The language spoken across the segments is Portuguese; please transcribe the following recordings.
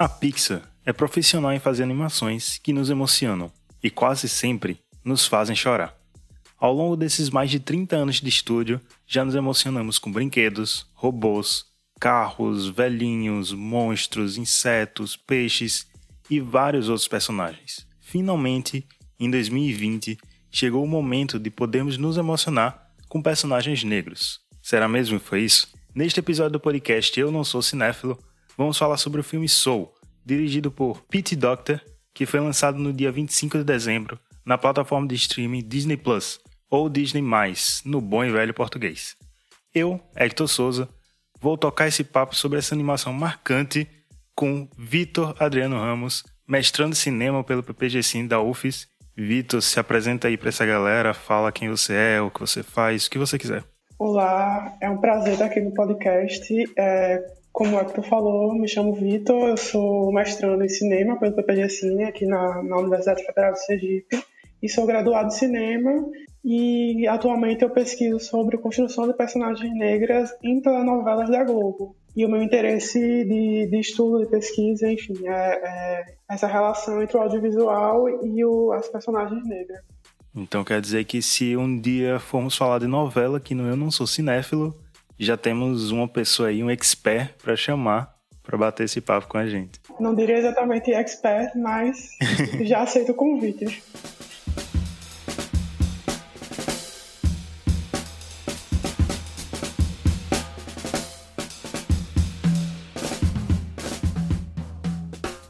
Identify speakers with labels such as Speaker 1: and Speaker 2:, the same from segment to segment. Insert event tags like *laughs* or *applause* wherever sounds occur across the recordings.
Speaker 1: A Pixar é profissional em fazer animações que nos emocionam e quase sempre nos fazem chorar. Ao longo desses mais de 30 anos de estúdio, já nos emocionamos com brinquedos, robôs, carros, velhinhos, monstros, insetos, peixes e vários outros personagens. Finalmente, em 2020, chegou o momento de podermos nos emocionar com personagens negros. Será mesmo que foi isso? Neste episódio do podcast Eu Não Sou Cinéfilo, vamos falar sobre o filme Soul, dirigido por Pete Docter, que foi lançado no dia 25 de dezembro na plataforma de streaming Disney Plus, ou Disney+, no bom e velho português. Eu, Hector Souza, vou tocar esse papo sobre essa animação marcante com Vitor Adriano Ramos, mestrando cinema pelo PPG da UFES. Vitor, se apresenta aí para essa galera, fala quem você é, o que você faz, o que você quiser.
Speaker 2: Olá, é um prazer estar aqui no podcast. É, como o Hector falou, me chamo Vitor, eu sou mestrando em cinema pelo PPG aqui na, na Universidade Federal de Sergipe e sou graduado em cinema e atualmente eu pesquiso sobre construção de personagens negras em telenovelas da Globo. E o meu interesse de, de estudo, de pesquisa, enfim, é, é essa relação entre o audiovisual e o, as personagens negras.
Speaker 1: Então quer dizer que se um dia formos falar de novela, que Eu Não Sou Cinéfilo, já temos uma pessoa aí, um expert, para chamar para bater esse papo com a gente.
Speaker 2: Não diria exatamente expert, mas *laughs* já aceito o convite.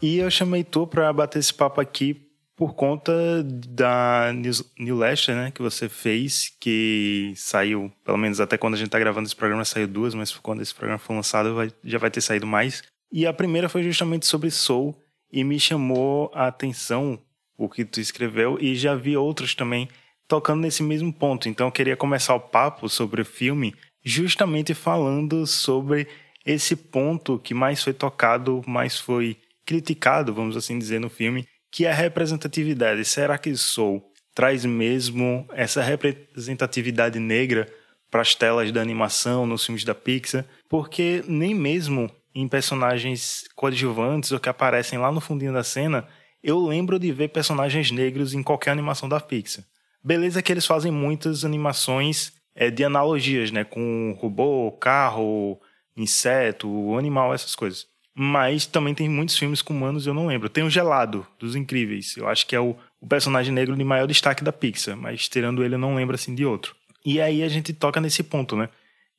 Speaker 1: E eu chamei tu para bater esse papo aqui por conta da New Lester, né, que você fez, que saiu, pelo menos até quando a gente está gravando esse programa, saiu duas, mas quando esse programa for lançado vai, já vai ter saído mais. E a primeira foi justamente sobre Soul, e me chamou a atenção o que tu escreveu, e já vi outros também tocando nesse mesmo ponto. Então eu queria começar o papo sobre o filme justamente falando sobre esse ponto que mais foi tocado, mais foi criticado, vamos assim dizer, no filme, que é a representatividade. Será que Soul traz mesmo essa representatividade negra para as telas da animação, nos filmes da Pixar? Porque nem mesmo em personagens coadjuvantes ou que aparecem lá no fundinho da cena, eu lembro de ver personagens negros em qualquer animação da Pixar. Beleza que eles fazem muitas animações é, de analogias, né? Com robô, carro, inseto, animal, essas coisas. Mas também tem muitos filmes com humanos, eu não lembro. Tem o Gelado, dos Incríveis. Eu acho que é o, o personagem negro de maior destaque da Pixar, mas tirando ele eu não lembro assim de outro. E aí a gente toca nesse ponto, né?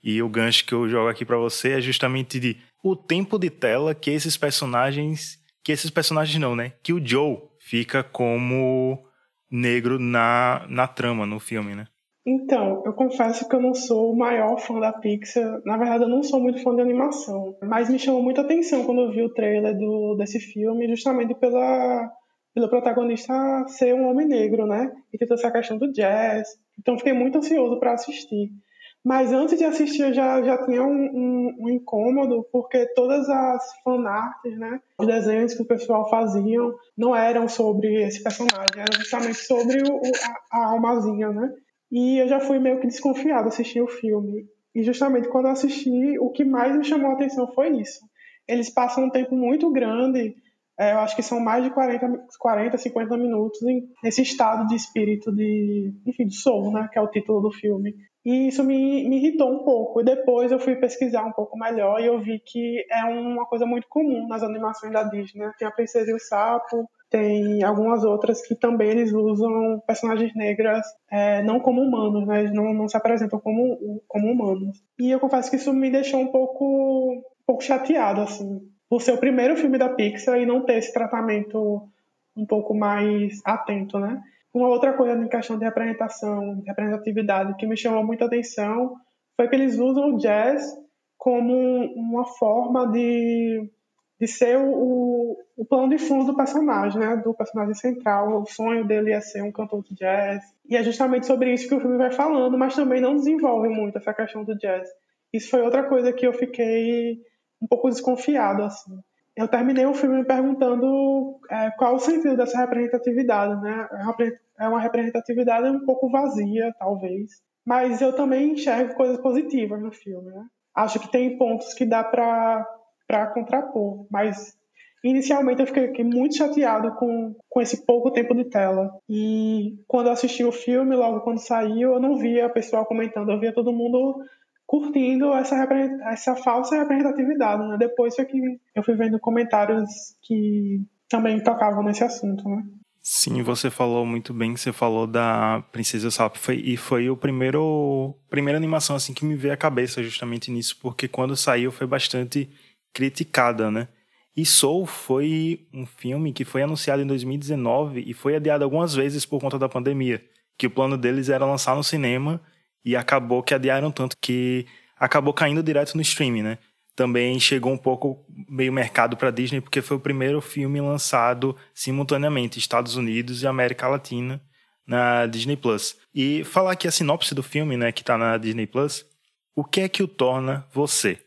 Speaker 1: E o gancho que eu jogo aqui para você é justamente de o tempo de tela que esses personagens, que esses personagens não, né? Que o Joe fica como negro na, na trama, no filme, né?
Speaker 2: Então, eu confesso que eu não sou o maior fã da Pixar. Na verdade, eu não sou muito fã de animação. Mas me chamou muita atenção quando eu vi o trailer do, desse filme, justamente pela, pelo protagonista ser um homem negro, né? E ter essa questão do jazz. Então, fiquei muito ansioso para assistir. Mas antes de assistir, eu já, já tinha um, um, um, incômodo, porque todas as fanarts, né? Os desenhos que o pessoal faziam não eram sobre esse personagem, eram justamente sobre o, a, a almazinha, né? E eu já fui meio que desconfiado assistir o filme. E justamente quando eu assisti, o que mais me chamou a atenção foi isso. Eles passam um tempo muito grande, é, eu acho que são mais de 40, 40 50 minutos nesse estado de espírito de, enfim, de soul, né, que é o título do filme. E isso me, me irritou um pouco. E depois eu fui pesquisar um pouco melhor e eu vi que é uma coisa muito comum nas animações da Disney. Né? Tem a Princesa e o Sapo, tem algumas outras que também eles usam personagens negras é, não como humanos, né? Eles não, não se apresentam como, como humanos. E eu confesso que isso me deixou um pouco, um pouco chateado, assim. Por ser o primeiro filme da Pixar e não ter esse tratamento um pouco mais atento, né? Uma outra coisa em questão de representação, de representatividade, que me chamou muita atenção foi que eles usam o jazz como uma forma de de ser o, o plano de fundo do personagem, né? Do personagem central. O sonho dele é ser um cantor de jazz. E é justamente sobre isso que o filme vai falando, mas também não desenvolve muito essa questão do jazz. Isso foi outra coisa que eu fiquei um pouco desconfiado, assim. Eu terminei o filme me perguntando é, qual o sentido dessa representatividade, né? É uma representatividade um pouco vazia, talvez. Mas eu também enxergo coisas positivas no filme, né? Acho que tem pontos que dá para para contrapor. Mas Inicialmente eu fiquei muito chateado com, com esse pouco tempo de tela. E quando eu assisti o filme, logo quando saiu, eu não via o pessoal comentando, eu via todo mundo curtindo essa, essa falsa representatividade. Né? Depois que eu fui vendo comentários que também tocavam nesse assunto. Né?
Speaker 1: Sim, você falou muito bem, você falou da Princesa Sap foi, e foi o primeiro primeira animação assim que me veio à cabeça justamente nisso, porque quando saiu foi bastante criticada, né? E Soul foi um filme que foi anunciado em 2019 e foi adiado algumas vezes por conta da pandemia, que o plano deles era lançar no cinema e acabou que adiaram tanto que acabou caindo direto no streaming, né? também chegou um pouco meio mercado para Disney, porque foi o primeiro filme lançado simultaneamente Estados Unidos e América Latina na Disney Plus. E falar aqui a sinopse do filme, né, que está na Disney Plus. O que é que o torna você?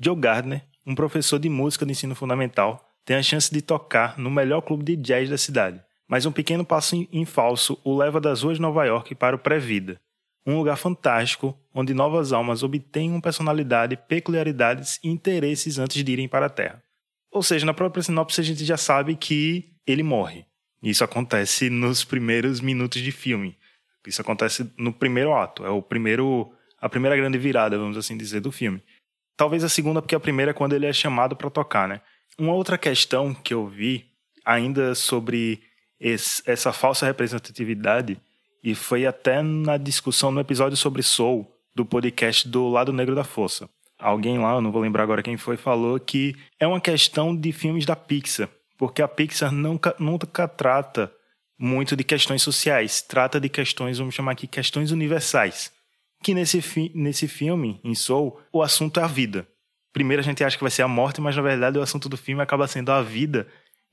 Speaker 1: Joe Gardner, um professor de música de ensino fundamental, tem a chance de tocar no melhor clube de jazz da cidade. Mas um pequeno passo em falso o leva das ruas de Nova York para o pré-vida um lugar fantástico onde novas almas obtêm personalidade, peculiaridades e interesses antes de irem para a Terra. Ou seja, na própria sinopse a gente já sabe que ele morre. Isso acontece nos primeiros minutos de filme. Isso acontece no primeiro ato, é o primeiro a primeira grande virada, vamos assim dizer, do filme. Talvez a segunda porque a primeira é quando ele é chamado para tocar, né? Uma outra questão que eu vi ainda sobre esse, essa falsa representatividade e foi até na discussão no episódio sobre Soul, do podcast do Lado Negro da Força. Alguém lá, eu não vou lembrar agora quem foi, falou que é uma questão de filmes da Pixar, porque a Pixar nunca, nunca trata muito de questões sociais, trata de questões, vamos chamar aqui, questões universais. Que nesse, fi nesse filme, em Soul, o assunto é a vida. Primeiro a gente acha que vai ser a morte, mas na verdade o assunto do filme acaba sendo a vida,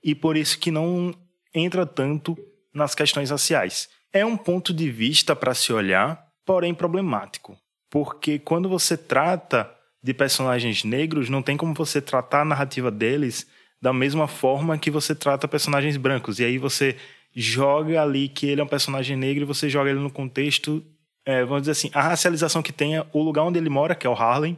Speaker 1: e por isso que não entra tanto nas questões raciais. É um ponto de vista para se olhar, porém problemático. Porque quando você trata de personagens negros, não tem como você tratar a narrativa deles da mesma forma que você trata personagens brancos. E aí você joga ali que ele é um personagem negro e você joga ele no contexto, é, vamos dizer assim, a racialização que tenha o lugar onde ele mora, que é o Harlem.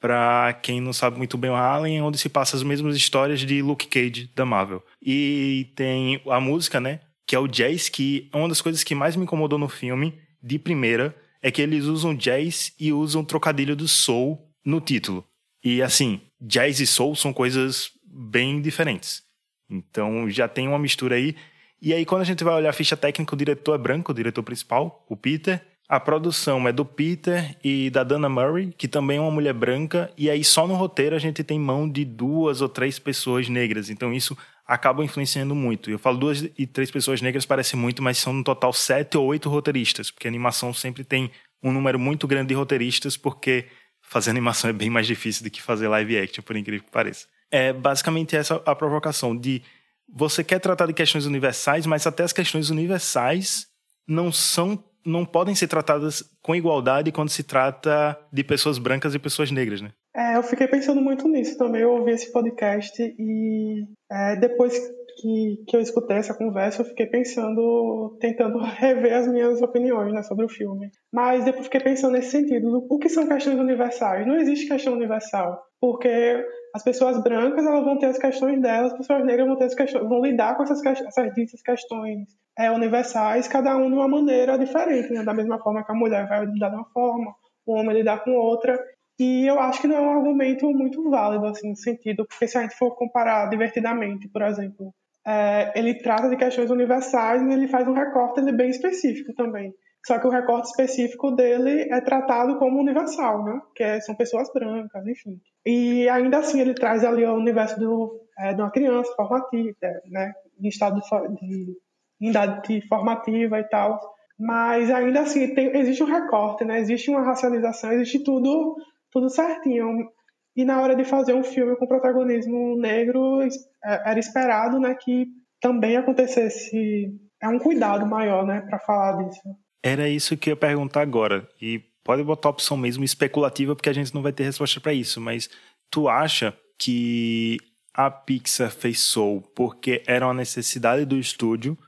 Speaker 1: Para quem não sabe muito bem o Harlem, é onde se passa as mesmas histórias de Luke Cage da Marvel. E tem a música, né? que é o jazz, que é uma das coisas que mais me incomodou no filme, de primeira, é que eles usam jazz e usam trocadilho do soul no título. E assim, jazz e soul são coisas bem diferentes. Então já tem uma mistura aí. E aí, quando a gente vai olhar a ficha técnica, o diretor é branco, o diretor principal, o Peter. A produção é do Peter e da Dana Murray, que também é uma mulher branca. E aí, só no roteiro, a gente tem mão de duas ou três pessoas negras. Então, isso acabam influenciando muito. Eu falo duas e três pessoas negras parece muito, mas são no total sete ou oito roteiristas, porque a animação sempre tem um número muito grande de roteiristas, porque fazer animação é bem mais difícil do que fazer live action, por incrível que pareça. É basicamente essa a provocação de você quer tratar de questões universais, mas até as questões universais não são não podem ser tratadas com igualdade quando se trata de pessoas brancas e pessoas negras, né?
Speaker 2: É, eu fiquei pensando muito nisso também. Eu ouvi esse podcast e é, depois que, que eu escutei essa conversa, eu fiquei pensando, tentando *laughs* rever as minhas opiniões né, sobre o filme. Mas depois fiquei pensando nesse sentido: o que são questões universais? Não existe questão universal, porque as pessoas brancas elas vão ter as questões delas, as pessoas negras vão ter as questões, vão lidar com essas, essas ditas questões é, universais, cada um de uma maneira diferente, né? da mesma forma que a mulher vai lidar de uma forma, o homem lidar com outra. E eu acho que não é um argumento muito válido, assim, no sentido, porque se a gente for comparar divertidamente, por exemplo, é, ele trata de questões universais, mas ele faz um recorte ele bem específico também. Só que o recorte específico dele é tratado como universal, né? Que é, são pessoas brancas, enfim. E ainda assim ele traz ali o universo do, é, de uma criança formativa, né? Em estado de, em idade formativa e tal. Mas ainda assim tem, existe um recorte, né? Existe uma racialização, existe tudo tudo certinho. E na hora de fazer um filme com protagonismo negro, é, era esperado, né, que também acontecesse. É um cuidado maior, né, para falar disso.
Speaker 1: Era isso que eu ia perguntar agora. E pode botar a opção mesmo especulativa, porque a gente não vai ter resposta para isso. Mas tu acha que a Pixar fez Soul porque era uma necessidade do estúdio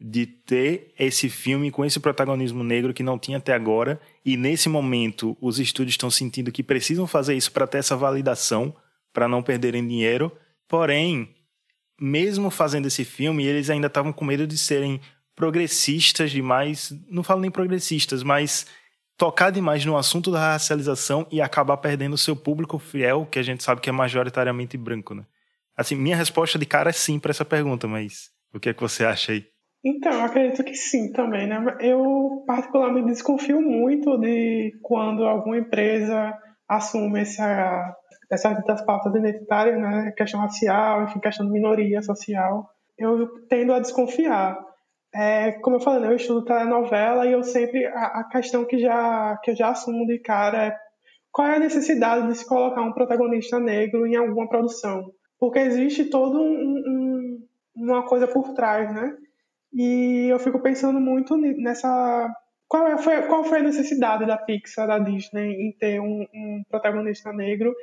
Speaker 1: de ter esse filme com esse protagonismo negro que não tinha até agora. E nesse momento, os estúdios estão sentindo que precisam fazer isso para ter essa validação, para não perderem dinheiro. Porém, mesmo fazendo esse filme, eles ainda estavam com medo de serem progressistas demais, não falo nem progressistas, mas tocar demais no assunto da racialização e acabar perdendo o seu público fiel, que a gente sabe que é majoritariamente branco, né? Assim, minha resposta de cara é sim para essa pergunta, mas o que é que você acha aí?
Speaker 2: Então, eu acredito que sim também, né? Eu particularmente desconfio muito de quando alguma empresa assume essa, essas das pautas identitárias, né? Questão racial, enfim, questão de minoria social. Eu tendo a desconfiar. É, como eu falei, né, eu estudo telenovela e eu sempre a, a, questão que já que eu já assumo de cara é qual é a necessidade de se colocar um protagonista negro em alguma produção, porque existe todo um, um, uma coisa por trás, né? E eu fico pensando muito nessa qual, é, foi, qual foi a necessidade da Pixar, da Disney, em ter um, um protagonista negro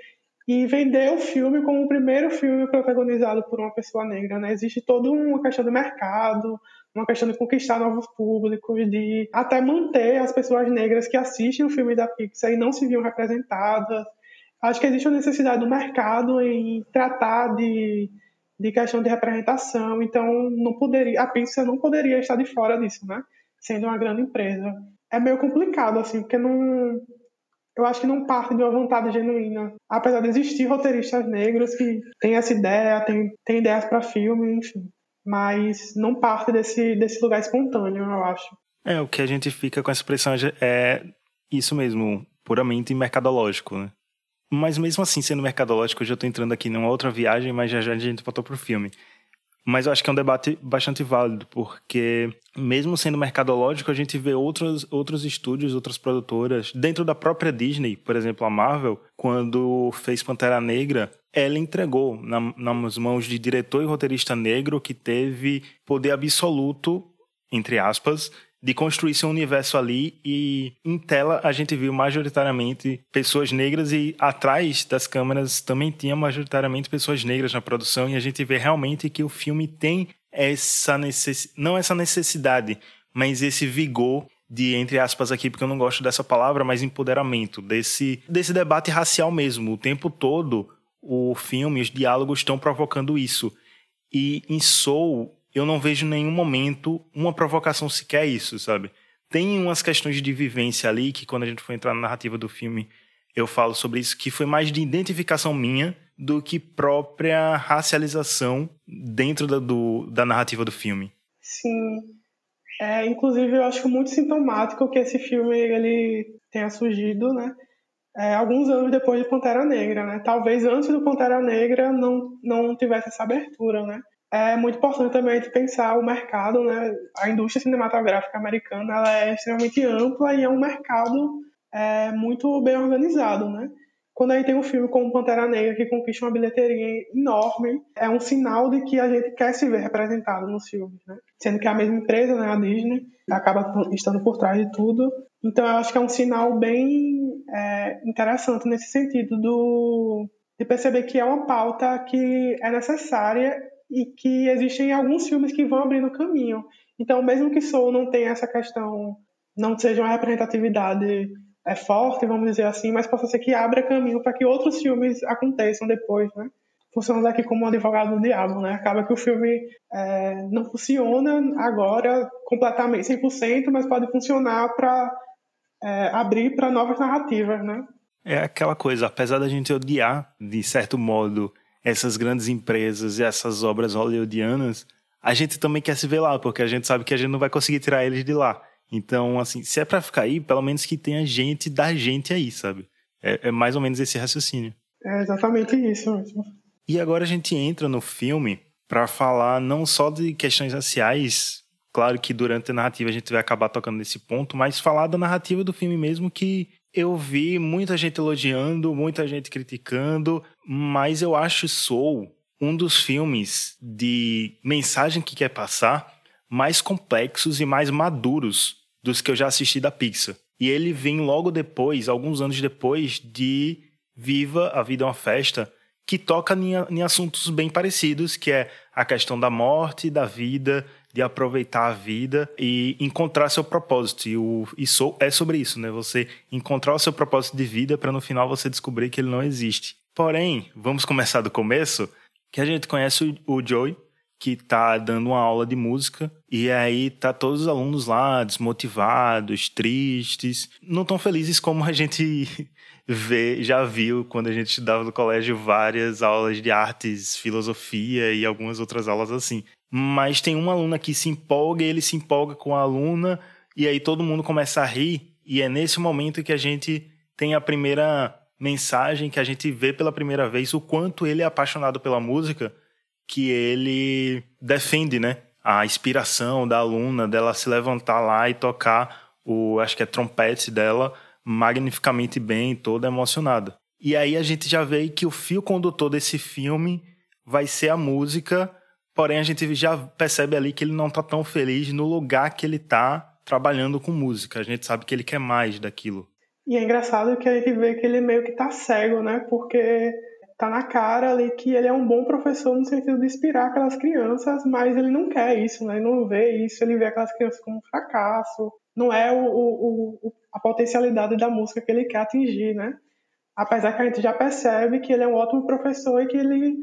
Speaker 2: e vender o filme como o primeiro filme protagonizado por uma pessoa negra, né? Existe toda uma questão de mercado, uma questão de conquistar novos públicos, de até manter as pessoas negras que assistem o filme da Pixar e não se viam representadas. Acho que existe uma necessidade do mercado em tratar de, de questão de representação, então não poderia, a Pixar não poderia estar de fora disso, né? Sendo uma grande empresa. É meio complicado, assim, porque não, eu acho que não parte de uma vontade genuína. Apesar de existir roteiristas negros que têm essa ideia, têm, têm ideias para filme, enfim mas não parte desse, desse lugar espontâneo, eu acho.
Speaker 1: É, o que a gente fica com essa pressão é isso mesmo, puramente mercadológico, né? Mas mesmo assim, sendo mercadológico, eu já estou entrando aqui numa outra viagem, mas já já a gente voltou pro filme. Mas eu acho que é um debate bastante válido, porque mesmo sendo mercadológico, a gente vê outros, outros estúdios, outras produtoras, dentro da própria Disney, por exemplo, a Marvel, quando fez Pantera Negra, ela entregou na, nas mãos de diretor e roteirista negro que teve poder absoluto, entre aspas, de construir seu universo ali e em tela a gente viu majoritariamente pessoas negras e atrás das câmeras também tinha majoritariamente pessoas negras na produção e a gente vê realmente que o filme tem essa necess... não essa necessidade, mas esse vigor de entre aspas aqui porque eu não gosto dessa palavra, mas empoderamento desse desse debate racial mesmo, o tempo todo o filme, os diálogos estão provocando isso. E em Soul eu não vejo em nenhum momento uma provocação sequer isso, sabe? Tem umas questões de vivência ali que quando a gente for entrar na narrativa do filme, eu falo sobre isso, que foi mais de identificação minha do que própria racialização dentro da, do, da narrativa do filme.
Speaker 2: Sim. É, inclusive, eu acho muito sintomático que esse filme ele tenha surgido, né? É, alguns anos depois de Pantera Negra, né? Talvez antes do Pantera Negra não, não tivesse essa abertura, né? é muito importante também pensar o mercado, né? A indústria cinematográfica americana ela é extremamente ampla e é um mercado é, muito bem organizado, né? Quando a gente tem um filme como Pantera Negra que conquista uma bilheteria enorme, é um sinal de que a gente quer se ver representado nos filmes, né? Sendo que a mesma empresa, né, a Disney, acaba estando por trás de tudo. Então eu acho que é um sinal bem é, interessante nesse sentido do de perceber que é uma pauta que é necessária e que existem alguns filmes que vão abrindo caminho. Então, mesmo que Soul não tenha essa questão, não seja uma representatividade é forte, vamos dizer assim, mas possa ser que abra caminho para que outros filmes aconteçam depois, né? Funcionando aqui como um advogado do diabo, né? Acaba que o filme é, não funciona agora completamente 100%, mas pode funcionar para é, abrir para novas narrativas, né?
Speaker 1: É aquela coisa, apesar da gente odiar, de certo modo, essas grandes empresas e essas obras hollywoodianas, a gente também quer se ver lá, porque a gente sabe que a gente não vai conseguir tirar eles de lá. Então, assim, se é para ficar aí, pelo menos que tenha gente da gente aí, sabe? É, é mais ou menos esse raciocínio.
Speaker 2: É exatamente isso mesmo.
Speaker 1: E agora a gente entra no filme para falar não só de questões raciais, claro que durante a narrativa a gente vai acabar tocando nesse ponto, mas falar da narrativa do filme mesmo que eu vi muita gente elogiando, muita gente criticando, mas eu acho Soul um dos filmes de mensagem que quer passar mais complexos e mais maduros dos que eu já assisti da Pixar. E ele vem logo depois, alguns anos depois, de Viva, a Vida é uma Festa, que toca em, assuntos bem parecidos, que é a questão da morte, da vida, de aproveitar a vida e encontrar seu propósito. E, o, e sou, é sobre isso, né? Você encontrar o seu propósito de vida para no final você descobrir que ele não existe. Porém, vamos começar do começo, que a gente conhece o, o Joey, que tá dando uma aula de música e aí tá todos os alunos lá desmotivados, tristes, não tão felizes como a gente *laughs* vê, já viu quando a gente estudava no colégio várias aulas de artes, filosofia e algumas outras aulas assim. Mas tem uma aluna que se empolga e ele se empolga com a aluna e aí todo mundo começa a rir e é nesse momento que a gente tem a primeira mensagem que a gente vê pela primeira vez o quanto ele é apaixonado pela música que ele defende, né? A inspiração da aluna, dela se levantar lá e tocar o, acho que é trompete dela, magnificamente bem, toda emocionada. E aí a gente já vê que o fio condutor desse filme vai ser a música, porém a gente já percebe ali que ele não tá tão feliz no lugar que ele tá trabalhando com música. A gente sabe que ele quer mais daquilo.
Speaker 2: E é engraçado que a gente vê que ele meio que tá cego, né? Porque tá na cara ali que ele é um bom professor no sentido de inspirar aquelas crianças, mas ele não quer isso, né? Ele não vê isso, ele vê aquelas crianças como um fracasso. Não é o, o, o, a potencialidade da música que ele quer atingir, né? Apesar que a gente já percebe que ele é um ótimo professor e que ele,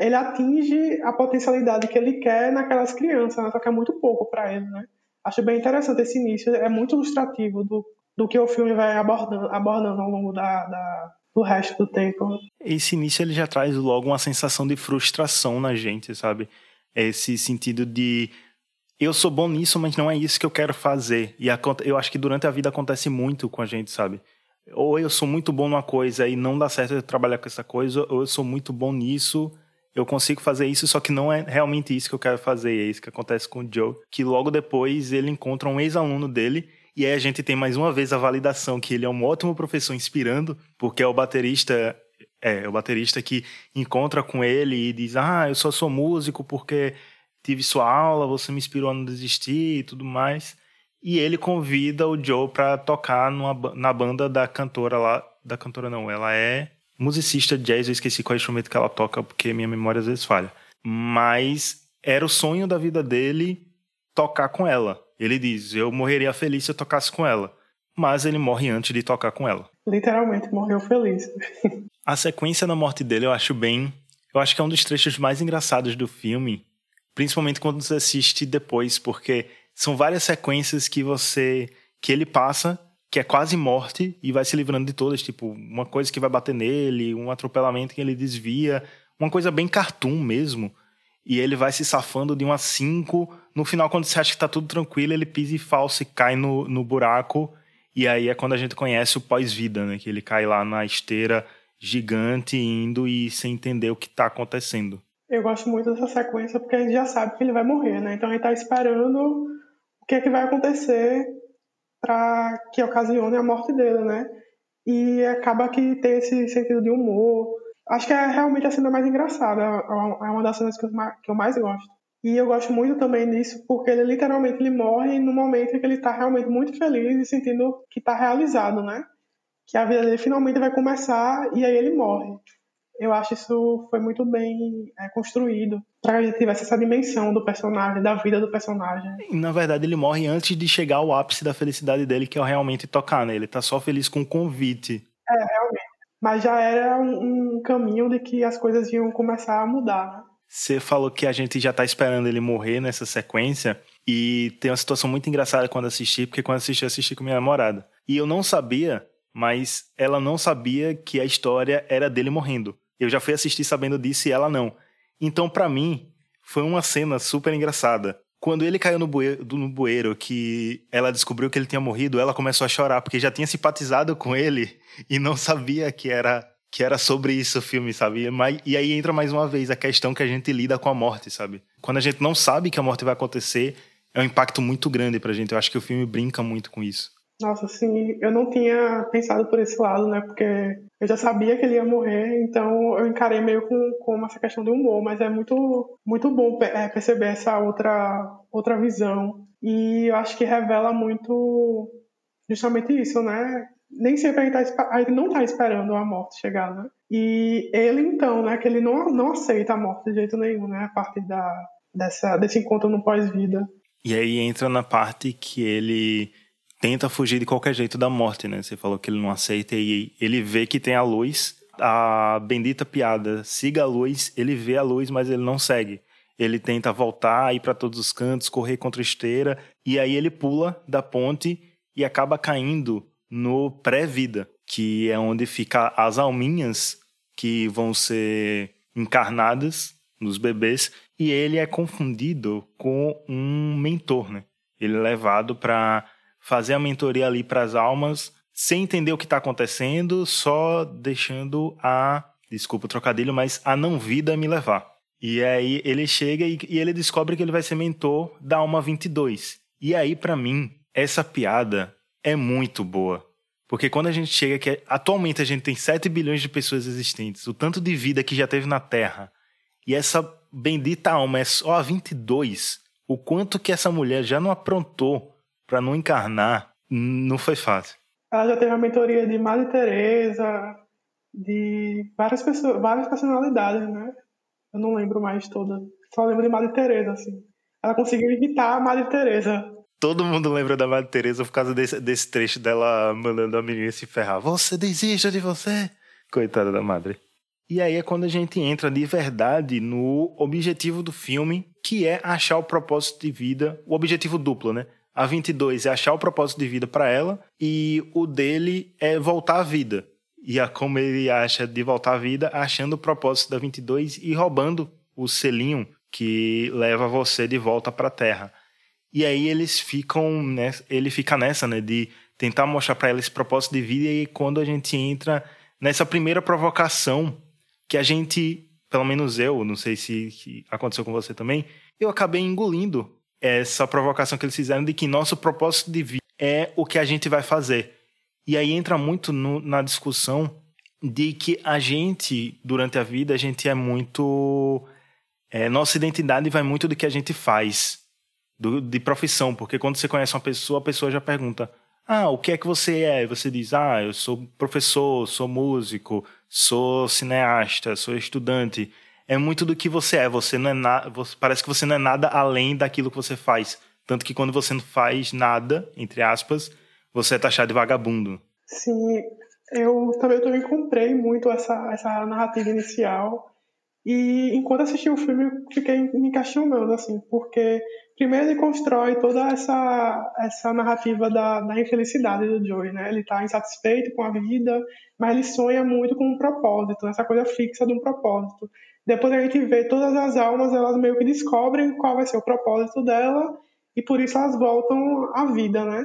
Speaker 2: ele atinge a potencialidade que ele quer naquelas crianças, né? só que é muito pouco para ele, né? Acho bem interessante esse início, é muito ilustrativo do, do que o filme vai abordando, abordando ao longo da, da o resto do tempo.
Speaker 1: Esse início ele já traz logo uma sensação de frustração na gente, sabe? Esse sentido de eu sou bom nisso, mas não é isso que eu quero fazer. E eu acho que durante a vida acontece muito com a gente, sabe? Ou eu sou muito bom numa coisa e não dá certo eu trabalhar com essa coisa, ou eu sou muito bom nisso, eu consigo fazer isso, só que não é realmente isso que eu quero fazer. É isso que acontece com o Joe, que logo depois ele encontra um ex-aluno dele e aí a gente tem mais uma vez a validação que ele é um ótimo professor inspirando, porque é o baterista, é, é o baterista que encontra com ele e diz: "Ah, eu só sou músico porque tive sua aula, você me inspirou a não desistir e tudo mais". E ele convida o Joe para tocar numa, na banda da cantora lá, da cantora não, ela é musicista jazz, eu esqueci qual é instrumento que ela toca porque minha memória às vezes falha. Mas era o sonho da vida dele tocar com ela. Ele diz: Eu morreria feliz se eu tocasse com ela. Mas ele morre antes de tocar com ela.
Speaker 2: Literalmente, morreu feliz. *laughs*
Speaker 1: a sequência da morte dele eu acho bem. Eu acho que é um dos trechos mais engraçados do filme. Principalmente quando você assiste depois, porque são várias sequências que você. que ele passa, que é quase morte, e vai se livrando de todas. Tipo, uma coisa que vai bater nele, um atropelamento que ele desvia. Uma coisa bem cartoon mesmo e ele vai se safando de umas 5. No final, quando você acha que tá tudo tranquilo, ele pisa e falsa e cai no, no buraco. E aí é quando a gente conhece o pós-vida, né? Que ele cai lá na esteira gigante, indo e sem entender o que tá acontecendo.
Speaker 2: Eu gosto muito dessa sequência porque a gente já sabe que ele vai morrer, né? Então a gente tá esperando o que é que vai acontecer para que ocasione a morte dele, né? E acaba que tem esse sentido de humor, Acho que é realmente a cena mais engraçada, é uma das cenas que eu, mais gosto. E eu gosto muito também disso porque ele literalmente ele morre no momento em que ele está realmente muito feliz e sentindo que está realizado, né? Que a vida dele finalmente vai começar e aí ele morre. Eu acho isso foi muito bem é, construído para que a gente tivesse essa dimensão do personagem, da vida do personagem.
Speaker 1: Na verdade, ele morre antes de chegar ao ápice da felicidade dele, que é realmente tocar, né? Ele tá só feliz com o convite.
Speaker 2: É, realmente mas já era um, um, caminho de que as coisas iam começar a mudar. Né?
Speaker 1: Você falou que a gente já está esperando ele morrer nessa sequência. E tem uma situação muito engraçada quando assisti, porque quando assisti, assisti com minha namorada. E eu não sabia, mas ela não sabia que a história era dele morrendo. Eu já fui assistir sabendo disso e ela não. Então, para mim, foi uma cena super engraçada. Quando ele caiu no bueiro, no bueiro, que ela descobriu que ele tinha morrido, ela começou a chorar, porque já tinha simpatizado com ele e não sabia que era que era sobre isso o filme, sabe? E aí entra mais uma vez a questão que a gente lida com a morte, sabe? Quando a gente não sabe que a morte vai acontecer, é um impacto muito grande pra gente. Eu acho que o filme brinca muito com isso.
Speaker 2: Nossa, assim, eu não tinha pensado por esse lado, né? Porque eu já sabia que ele ia morrer, então eu encarei meio com, com essa questão de humor, mas é muito, muito bom é, perceber essa outra, outra visão. E eu acho que revela muito justamente isso, né? Nem sempre a gente, tá, não tá esperando a morte chegar, né? E ele, então, né? Que ele não, não aceita a morte de jeito nenhum, né? A partir da, dessa, desse encontro no pós-vida.
Speaker 1: E aí entra na parte que ele tenta fugir de qualquer jeito da morte, né? Você falou que ele não aceita e ele vê que tem a luz, a bendita piada, siga a luz, ele vê a luz, mas ele não segue. ele tenta voltar, ir para todos os cantos, correr contra esteira, e aí ele pula da ponte e acaba caindo no pré-vida, que é onde fica as alminhas que vão ser encarnadas nos bebês, e ele é confundido com um mentor, né? Ele é levado para fazer a mentoria ali para as almas, sem entender o que está acontecendo, só deixando a, desculpa o trocadilho, mas a não vida me levar. E aí ele chega e, e ele descobre que ele vai ser mentor da alma 22. E aí, para mim, essa piada é muito boa. Porque quando a gente chega que atualmente a gente tem 7 bilhões de pessoas existentes, o tanto de vida que já teve na Terra, e essa bendita alma é só a 22, o quanto que essa mulher já não aprontou para não encarnar, não foi fácil.
Speaker 2: Ela já teve a mentoria de Madre Teresa, de várias pessoas, várias personalidades, né? Eu não lembro mais todas. Só lembro de Madre Teresa, assim. Ela conseguiu imitar a Madre Teresa.
Speaker 1: Todo mundo lembra da Madre Teresa por causa desse, desse trecho dela mandando a menina se ferrar. Você desista de você! Coitada da madre. E aí é quando a gente entra de verdade no objetivo do filme, que é achar o propósito de vida, o objetivo duplo, né? A 22 é achar o propósito de vida para ela e o dele é voltar à vida e a como ele acha de voltar à vida, achando o propósito da 22 e roubando o selinho que leva você de volta para a Terra. E aí eles ficam, né, ele fica nessa, né, de tentar mostrar para ela esse propósito de vida e quando a gente entra nessa primeira provocação que a gente, pelo menos eu, não sei se aconteceu com você também, eu acabei engolindo essa provocação que eles fizeram de que nosso propósito de vida é o que a gente vai fazer. E aí entra muito no, na discussão de que a gente, durante a vida, a gente é muito. É, nossa identidade vai muito do que a gente faz, do, de profissão, porque quando você conhece uma pessoa, a pessoa já pergunta: Ah, o que é que você é? E você diz: Ah, eu sou professor, sou músico, sou cineasta, sou estudante. É muito do que você é. Você não é nada. Parece que você não é nada além daquilo que você faz. Tanto que quando você não faz nada, entre aspas, você é taxado de vagabundo.
Speaker 2: Sim, eu também, eu também comprei muito essa, essa narrativa inicial. E enquanto assisti o filme, fiquei me questionando, assim, porque primeiro ele constrói toda essa, essa narrativa da, da infelicidade do Joey, né? Ele está insatisfeito com a vida, mas ele sonha muito com um propósito, essa coisa fixa de um propósito. Depois a gente vê todas as almas, elas meio que descobrem qual vai ser o propósito dela e por isso elas voltam à vida, né?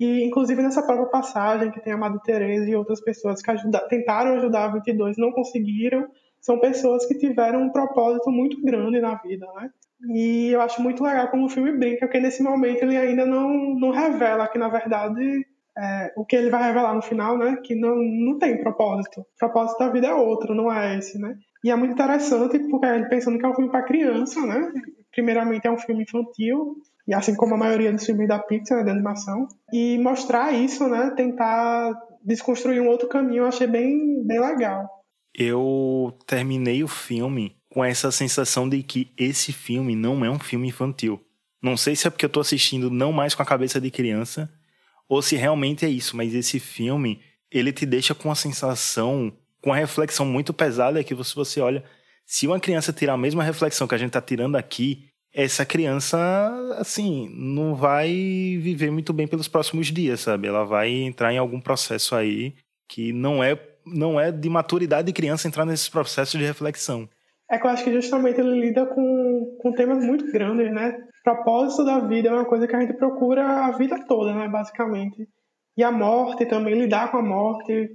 Speaker 2: E, inclusive, nessa própria passagem, que tem a Madre Teresa e outras pessoas que ajuda, tentaram ajudar a 22 não conseguiram, são pessoas que tiveram um propósito muito grande na vida, né? E eu acho muito legal como o filme brinca, porque nesse momento ele ainda não, não revela que, na verdade, é, o que ele vai revelar no final, né? Que não, não tem propósito. O propósito da vida é outro, não é esse, né? E é muito interessante, porque ele pensando que é um filme para criança, né? Primeiramente é um filme infantil, e assim como a maioria dos filmes da Pixar, né, de animação, e mostrar isso, né, tentar desconstruir um outro caminho, eu achei bem, bem legal.
Speaker 1: Eu terminei o filme com essa sensação de que esse filme não é um filme infantil. Não sei se é porque eu tô assistindo não mais com a cabeça de criança, ou se realmente é isso, mas esse filme, ele te deixa com a sensação, com a reflexão muito pesada que você, você olha, se uma criança tirar a mesma reflexão que a gente tá tirando aqui, essa criança, assim, não vai viver muito bem pelos próximos dias, sabe? Ela vai entrar em algum processo aí que não é, não é de maturidade de criança entrar nesses processos de reflexão.
Speaker 2: É que eu acho que justamente ele lida com, com temas muito grandes, né? propósito da vida é uma coisa que a gente procura a vida toda, né? Basicamente. E a morte também, lidar com a morte,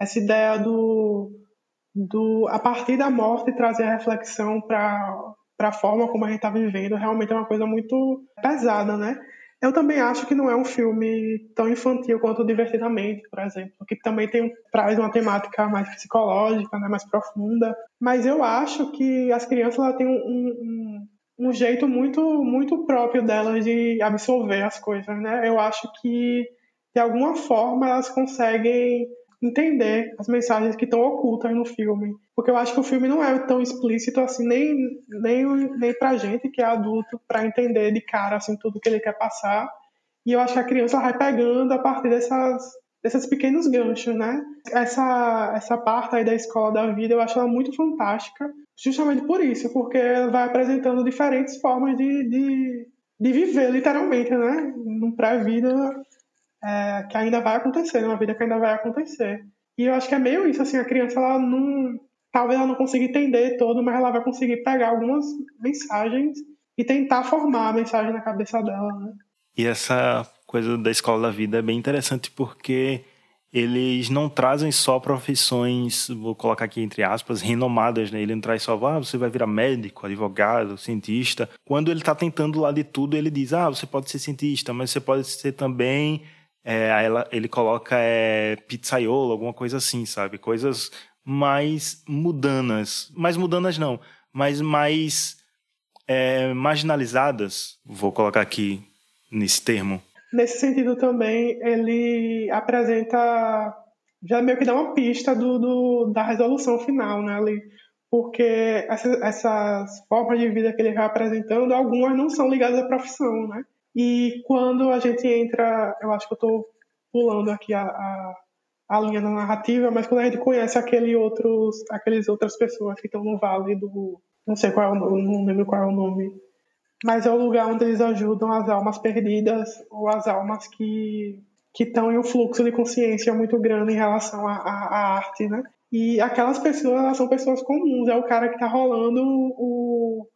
Speaker 2: essa ideia do, do a partir da morte trazer a reflexão para a forma como a gente está vivendo, realmente é uma coisa muito pesada, né? Eu também acho que não é um filme tão infantil quanto Divertidamente, por exemplo, que também tem traz uma temática mais psicológica, né, mais profunda. Mas eu acho que as crianças ela têm um, um, um jeito muito muito próprio delas de absorver as coisas, né? Eu acho que de alguma forma elas conseguem entender as mensagens que estão ocultas no filme. Porque eu acho que o filme não é tão explícito assim, nem, nem, nem pra gente que é adulto, para entender de cara assim, tudo que ele quer passar. E eu acho que a criança vai pegando a partir dessas, desses pequenos ganchos, né? Essa, essa parte aí da escola da vida, eu acho ela muito fantástica, justamente por isso, porque vai apresentando diferentes formas de, de, de viver, literalmente, né? Num pré-vida é, que ainda vai acontecer, numa vida que ainda vai acontecer. E eu acho que é meio isso, assim, a criança, ela não... Talvez ela não consiga entender todo, mas ela vai conseguir pegar algumas mensagens e tentar formar a mensagem na cabeça dela, né?
Speaker 1: E essa coisa da escola da vida é bem interessante porque eles não trazem só profissões, vou colocar aqui entre aspas, renomadas, né? Ele não traz só, ah, você vai virar médico, advogado, cientista. Quando ele está tentando lá de tudo, ele diz, ah, você pode ser cientista, mas você pode ser também, é, ela, ele coloca é, pizzaiolo, alguma coisa assim, sabe? Coisas mais mudanas. Mais mudanas não, mas mais é, marginalizadas, vou colocar aqui nesse termo.
Speaker 2: Nesse sentido também, ele apresenta, já meio que dá uma pista do, do da resolução final, né, ali. Porque essas, essas formas de vida que ele vai apresentando, algumas não são ligadas à profissão, né? E quando a gente entra, eu acho que eu estou pulando aqui a, a, a, linha da narrativa, mas quando a gente conhece aquele outros, aqueles outras pessoas que estão no vale do, não sei qual é o, não lembro qual é o nome, mas é o lugar onde eles ajudam as almas perdidas ou as almas que que estão em um fluxo de consciência muito grande em relação à arte, né? E aquelas pessoas, elas são pessoas comuns. É o cara que está rolando o,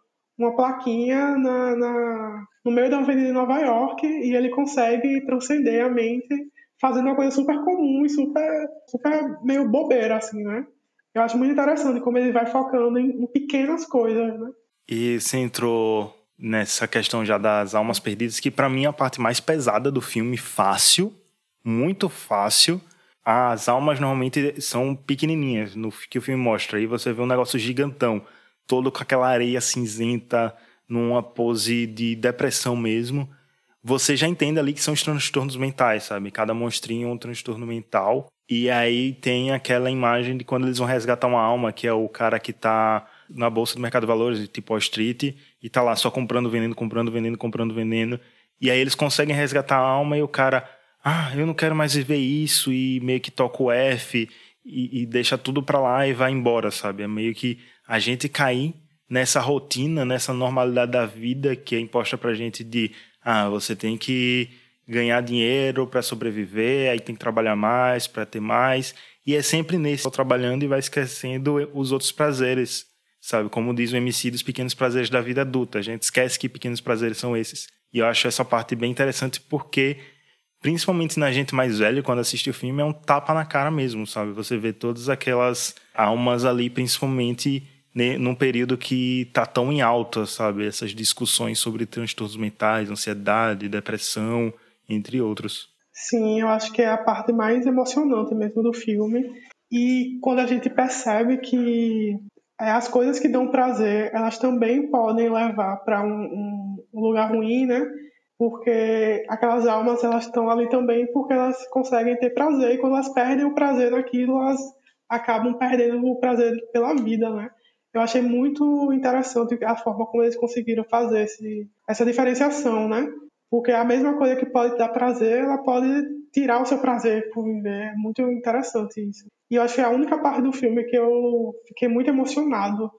Speaker 2: uma plaquinha na, na, no meio da avenida de Nova York e ele consegue transcender a mente fazendo uma coisa super comum e super, super meio bobeira, assim, né? Eu acho muito interessante como ele vai focando em, em pequenas coisas, né?
Speaker 1: E você entrou nessa questão já das almas perdidas, que para mim é a parte mais pesada do filme, fácil, muito fácil. As almas normalmente são pequenininhas no que o filme mostra. Aí você vê um negócio gigantão, todo com aquela areia cinzenta, numa pose de depressão mesmo. Você já entende ali que são os transtornos mentais, sabe? Cada monstrinho é um transtorno mental. E aí tem aquela imagem de quando eles vão resgatar uma alma, que é o cara que tá na bolsa do mercado de valores, tipo Wall Street, e tá lá só comprando veneno, comprando veneno, comprando veneno. E aí eles conseguem resgatar a alma e o cara, ah, eu não quero mais viver isso, e meio que toca o F e, e deixa tudo pra lá e vai embora, sabe? É meio que a gente cair nessa rotina, nessa normalidade da vida que é imposta pra gente de, ah, você tem que ganhar dinheiro para sobreviver, aí tem que trabalhar mais para ter mais, e é sempre nesse, trabalhando e vai esquecendo os outros prazeres sabe? Como diz o MC dos pequenos prazeres da vida adulta. A gente esquece que pequenos prazeres são esses. E eu acho essa parte bem interessante porque, principalmente na gente mais velha, quando assiste o filme, é um tapa na cara mesmo, sabe? Você vê todas aquelas almas ali, principalmente num período que tá tão em alta, sabe? Essas discussões sobre transtornos mentais, ansiedade, depressão, entre outros.
Speaker 2: Sim, eu acho que é a parte mais emocionante mesmo do filme. E quando a gente percebe que é, as coisas que dão prazer, elas também podem levar para um, um, lugar ruim, né? Porque aquelas almas, elas estão ali também porque elas conseguem ter prazer, e quando elas perdem o prazer naquilo, elas acabam perdendo o prazer pela vida, né? Eu achei muito interessante a forma como eles conseguiram fazer esse, essa diferenciação, né? Porque a mesma coisa que pode dar prazer, ela pode tirar o seu prazer por viver. É muito interessante isso. E eu acho que é a única parte do filme que eu fiquei muito emocionado,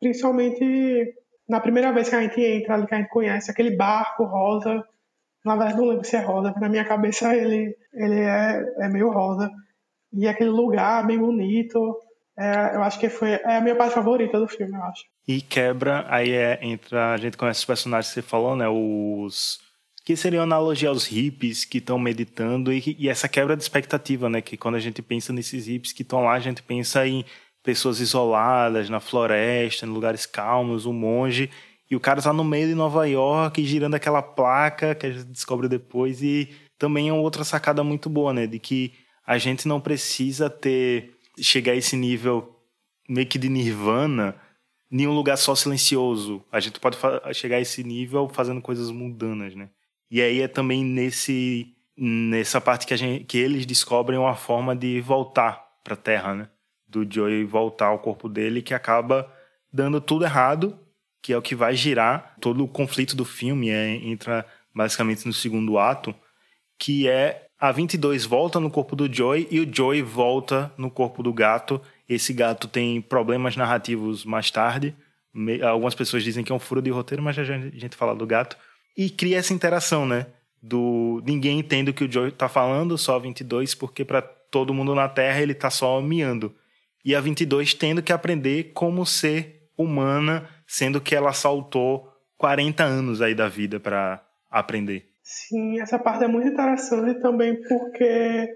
Speaker 2: principalmente na primeira vez que a gente entra ali, que a gente conhece aquele barco rosa. Na verdade, não lembro se é rosa, mas na minha cabeça ele, ele é, é meio rosa. E aquele lugar bem bonito. É, eu acho que foi é a minha parte favorita do filme, eu acho.
Speaker 1: E quebra, aí é, entra, a gente conhece os personagens que você falou, né? Os que seria uma analogia aos hippies que estão meditando e, e, essa quebra de expectativa, né? Que quando a gente pensa nesses hippies que estão lá, a gente pensa em pessoas isoladas, na floresta, em lugares calmos, um monge, e o cara está no meio de Nova York, girando aquela placa que a gente descobre depois, e também é outra sacada muito boa, né? De que a gente não precisa ter, chegar a esse nível meio que de nirvana, em um lugar só silencioso. A gente pode chegar a esse nível fazendo coisas mundanas, né? E aí é também nesse nessa parte que, a gente, que eles descobrem uma forma de voltar para a Terra, né? Do Joey voltar ao corpo dele, que acaba dando tudo errado, que é o que vai girar todo o conflito do filme, é, entra basicamente no segundo ato, que é a 22 volta no corpo do Joy e o Joy volta no corpo do gato. Esse gato tem problemas narrativos mais tarde. Algumas pessoas dizem que é um furo de roteiro, mas já a gente fala do gato. E cria essa interação, né? Do ninguém entende o que o Joy tá falando, só a 22, porque para todo mundo na Terra ele tá só miando. E a 22 tendo que aprender como ser humana, sendo que ela saltou 40 anos aí da vida para aprender.
Speaker 2: Sim, essa parte é muito interessante também porque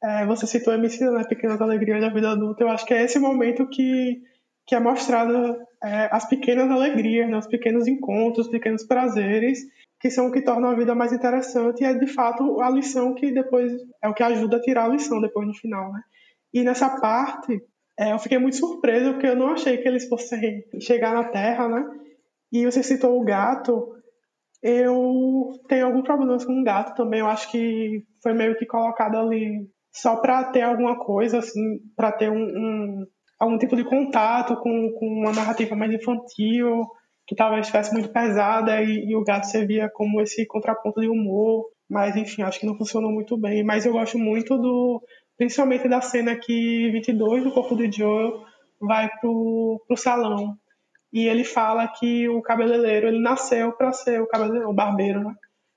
Speaker 2: é, você citou a Emicida, né, Pequenas Alegrias da Vida Adulta. Eu acho que é esse momento que, que é mostrado é, as pequenas alegrias, né, os pequenos encontros, os pequenos prazeres, que são o que tornam a vida mais interessante e é de fato a lição que depois é o que ajuda a tirar a lição depois no final, né? E nessa parte é, eu fiquei muito surpresa porque eu não achei que eles fossem chegar na Terra, né? E você citou o gato. Eu tenho algum problema com gato também. Eu acho que foi meio que colocado ali só para ter alguma coisa, assim, para ter um, um, algum tipo de contato com, com uma narrativa mais infantil, que talvez estivesse muito pesada e, e, o gato servia como esse contraponto de humor. Mas, enfim, acho que não funcionou muito bem. Mas eu gosto muito do. Principalmente da cena que 22 do corpo do Joe vai pro, pro salão e ele fala que o cabeleireiro ele nasceu para ser o cabeleireiro, o barbeiro, né?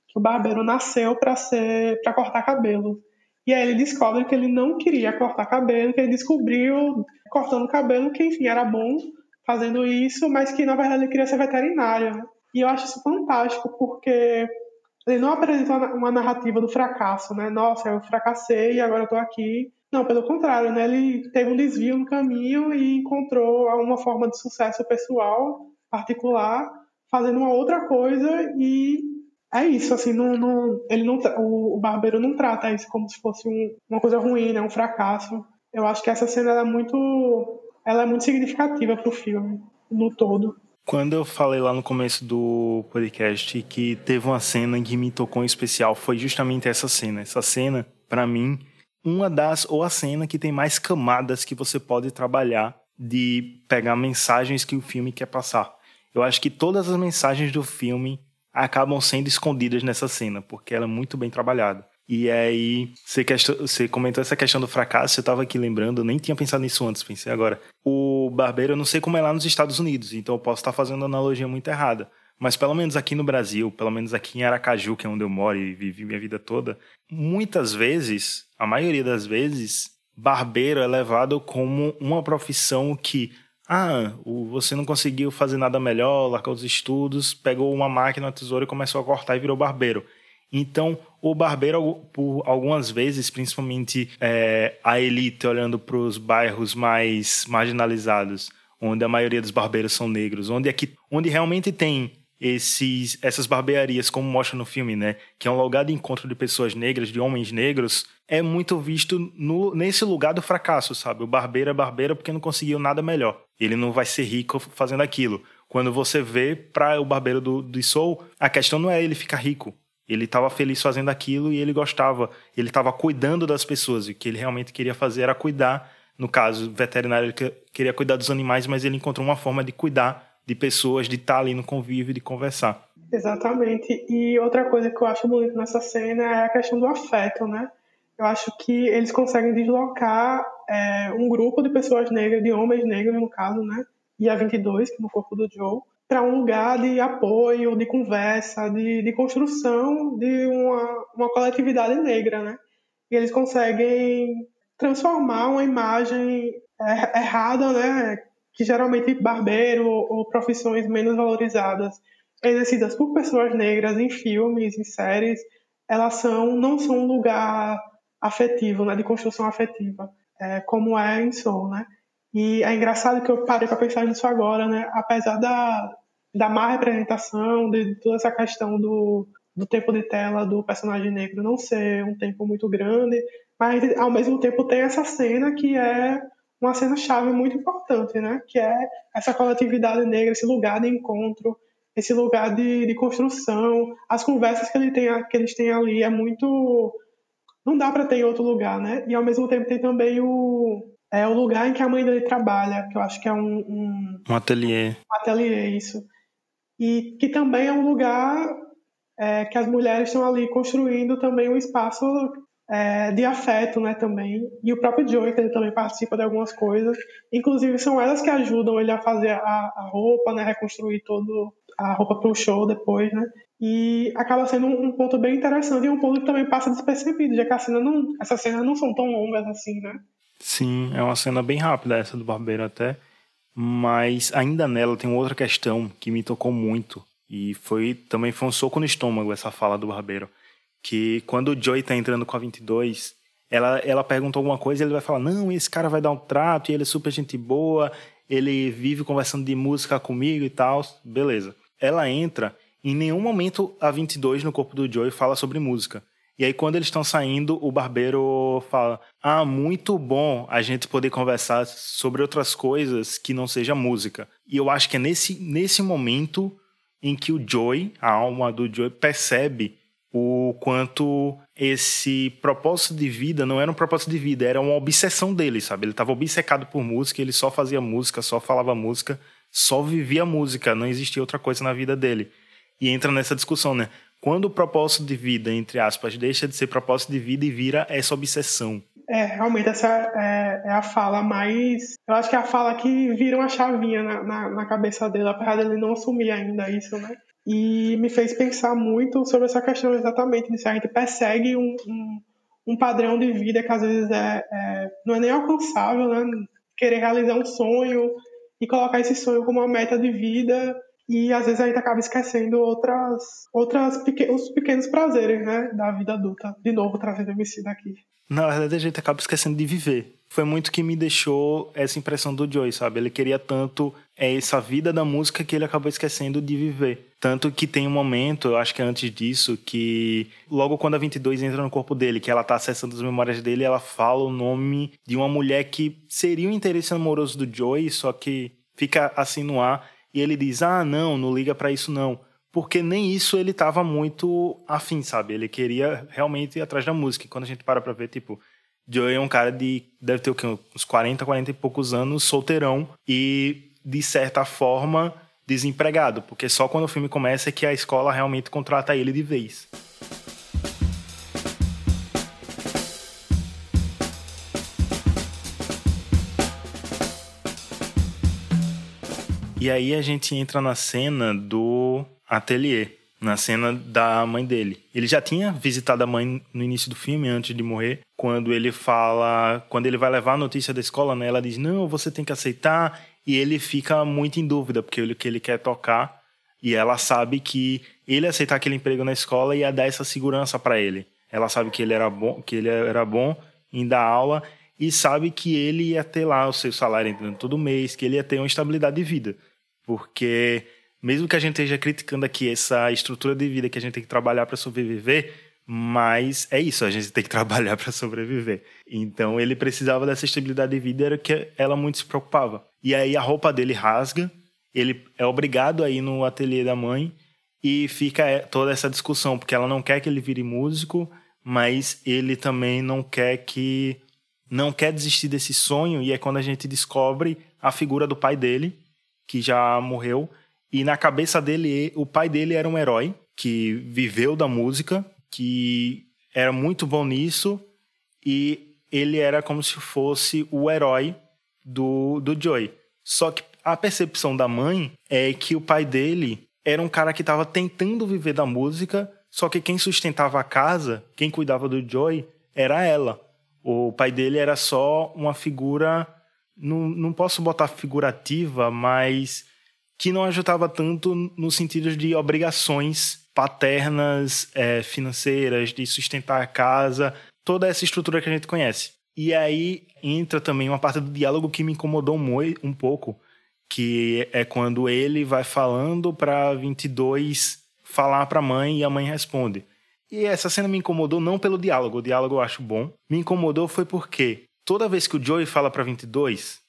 Speaker 2: Que o barbeiro nasceu para ser para cortar cabelo. E aí ele descobre que ele não queria cortar cabelo, que ele descobriu cortando cabelo que enfim era bom fazendo isso, mas que na verdade ele queria ser veterinário. Né? E eu acho isso fantástico porque ele não apresenta uma narrativa do fracasso, né? Nossa, eu fracassei e agora eu tô aqui não, pelo contrário, né? Ele teve um desvio no caminho e encontrou uma forma de sucesso pessoal, particular, fazendo uma outra coisa e é isso, assim, não, não, ele não, o, o barbeiro não trata isso como se fosse um, uma coisa ruim, né? Um fracasso. Eu acho que essa cena é muito, ela é muito significativa para o filme no todo.
Speaker 1: Quando eu falei lá no começo do podcast que teve uma cena que me tocou em especial, foi justamente essa cena. Essa cena, para mim, uma das ou a cena que tem mais camadas que você pode trabalhar de pegar mensagens que o filme quer passar. Eu acho que todas as mensagens do filme acabam sendo escondidas nessa cena, porque ela é muito bem trabalhada. E aí, você, você comentou essa questão do fracasso, eu estava aqui lembrando, eu nem tinha pensado nisso antes, pensei agora. O barbeiro, eu não sei como é lá nos Estados Unidos, então eu posso estar fazendo analogia muito errada. Mas pelo menos aqui no Brasil, pelo menos aqui em Aracaju, que é onde eu moro e vivi minha vida toda, muitas vezes, a maioria das vezes, barbeiro é levado como uma profissão que ah, você não conseguiu fazer nada melhor, largou os estudos, pegou uma máquina, uma tesoura e começou a cortar e virou barbeiro. Então, o barbeiro, por algumas vezes, principalmente é, a elite olhando para os bairros mais marginalizados, onde a maioria dos barbeiros são negros, onde, aqui, onde realmente tem esses, essas barbearias, como mostra no filme, né? Que é um lugar de encontro de pessoas negras, de homens negros, é muito visto no, nesse lugar do fracasso, sabe? O barbeiro é barbeiro porque não conseguiu nada melhor. Ele não vai ser rico fazendo aquilo. Quando você vê para o barbeiro do, do Soul, a questão não é ele ficar rico. Ele estava feliz fazendo aquilo e ele gostava. Ele estava cuidando das pessoas. E o que ele realmente queria fazer era cuidar. No caso, veterinário, ele queria cuidar dos animais, mas ele encontrou uma forma de cuidar de pessoas, de estar ali no convívio, de conversar.
Speaker 2: Exatamente. E outra coisa que eu acho bonito nessa cena é a questão do afeto, né? Eu acho que eles conseguem deslocar é, um grupo de pessoas negras, de homens negros no caso, né? E a 22, que é no corpo do Joe, para um lugar de apoio, de conversa, de, de construção de uma, uma coletividade negra, né? E eles conseguem transformar uma imagem é, errada, né? Que geralmente barbeiro ou profissões menos valorizadas exercidas por pessoas negras em filmes, em séries, elas são não são um lugar afetivo, né, de construção afetiva, é, como é em Soul, né? E é engraçado que eu parei para pensar nisso agora, né? Apesar da, da má representação, de toda essa questão do, do tempo de tela do personagem negro não ser um tempo muito grande, mas ao mesmo tempo tem essa cena que é uma cena-chave muito importante, né? Que é essa coletividade negra, esse lugar de encontro, esse lugar de, de construção, as conversas que, ele tem, que eles têm ali é muito. Não dá para ter em outro lugar, né? E ao mesmo tempo tem também o, é, o lugar em que a mãe dele trabalha, que eu acho que é um. Um,
Speaker 1: um ateliê.
Speaker 2: Um ateliê, isso. E que também é um lugar é, que as mulheres estão ali construindo também um espaço é, de afeto, né, também. E o próprio Joey, que ele também participa de algumas coisas. Inclusive, são elas que ajudam ele a fazer a, a roupa, né, reconstruir todo a roupa para o show depois, né. E acaba sendo um, um, ponto bem interessante e um ponto que também passa despercebido, já que a cena não, essas cenas não são tão longas assim, né.
Speaker 1: Sim, é uma cena bem rápida essa do barbeiro até. Mas ainda nela tem outra questão que me tocou muito. E foi também foi um soco no estômago essa fala do barbeiro que quando o Joey tá entrando com a 22, ela, ela pergunta alguma coisa e ele vai falar: Não, esse cara vai dar um trato e ele é super gente boa, ele vive conversando de música comigo e tal. Beleza. Ela entra, em nenhum momento a 22 no corpo do Joey fala sobre música. E aí, quando eles estão saindo, o barbeiro fala: Ah, muito bom a gente poder conversar sobre outras coisas que não seja música. E eu acho que é nesse, nesse momento em que o Joey, a alma do Joey, percebe o quanto esse propósito de vida não era um propósito de vida, era uma obsessão dele, sabe? Ele estava obcecado por música, ele só fazia música, só falava música, só vivia música, não existia outra coisa na vida dele. E entra nessa discussão, né? Quando o propósito de vida, entre aspas, deixa de ser propósito de vida e vira essa obsessão.
Speaker 2: É, realmente essa é, é, a fala mais. Eu acho que é a fala que vira uma chavinha na, na, na cabeça dele, apesar dele não assumir ainda isso, né? E me fez pensar muito sobre essa questão exatamente de se a gente persegue um, um, um padrão de vida que às vezes é, é, não é nem alcançável, né? Querer realizar um sonho e colocar esse sonho como uma meta de vida e às vezes a gente acaba esquecendo outras, outras pequen os pequenos prazeres, né, da vida adulta. De novo, trazendo MC daqui.
Speaker 1: Na verdade, a gente acaba esquecendo de viver. Foi muito que me deixou essa impressão do Joey, sabe? Ele queria tanto é essa vida da música que ele acabou esquecendo de viver. Tanto que tem um momento, eu acho que é antes disso, que logo quando a 22 entra no corpo dele, que ela tá acessando as memórias dele, ela fala o nome de uma mulher que seria o interesse amoroso do Joey, só que fica assim no ar. E ele diz: Ah, não, não liga para isso não. Porque nem isso ele tava muito afim, sabe? Ele queria realmente ir atrás da música. E quando a gente para pra ver, tipo, Joey é um cara de. deve ter o quê? Uns 40, 40 e poucos anos, solteirão. E, de certa forma, desempregado. Porque só quando o filme começa é que a escola realmente contrata ele de vez. E aí a gente entra na cena do ateliê, na cena da mãe dele. Ele já tinha visitado a mãe no início do filme, antes de morrer, quando ele fala, quando ele vai levar a notícia da escola, né, ela diz: "Não, você tem que aceitar". E ele fica muito em dúvida, porque ele que ele quer tocar, e ela sabe que ele aceitar aquele emprego na escola ia dar essa segurança para ele. Ela sabe que ele era bom, que ele era bom em dar aula e sabe que ele ia ter lá o seu salário entrando todo mês, que ele ia ter uma estabilidade de vida. Porque mesmo que a gente esteja criticando aqui essa estrutura de vida que a gente tem que trabalhar para sobreviver, mas é isso, a gente tem que *laughs* trabalhar para sobreviver. Então ele precisava dessa estabilidade de vida, era que ela muito se preocupava. E aí a roupa dele rasga, ele é obrigado a ir no ateliê da mãe e fica toda essa discussão, porque ela não quer que ele vire músico, mas ele também não quer que não quer desistir desse sonho e é quando a gente descobre a figura do pai dele, que já morreu, e na cabeça dele o pai dele era um herói que viveu da música, que era muito bom nisso e ele era como se fosse o herói do, do Joey. Só que a percepção da mãe é que o pai dele era um cara que estava tentando viver da música, só que quem sustentava a casa, quem cuidava do Joey, era ela. O pai dele era só uma figura, não, não posso botar figurativa, mas que não ajudava tanto no sentido de obrigações paternas, é, financeiras, de sustentar a casa, toda essa estrutura que a gente conhece. E aí entra também uma parte do diálogo que me incomodou um pouco, que é quando ele vai falando para 22 falar para a mãe e a mãe responde. E essa cena me incomodou não pelo diálogo, o diálogo eu acho bom. Me incomodou foi porque toda vez que o Joey fala para 22,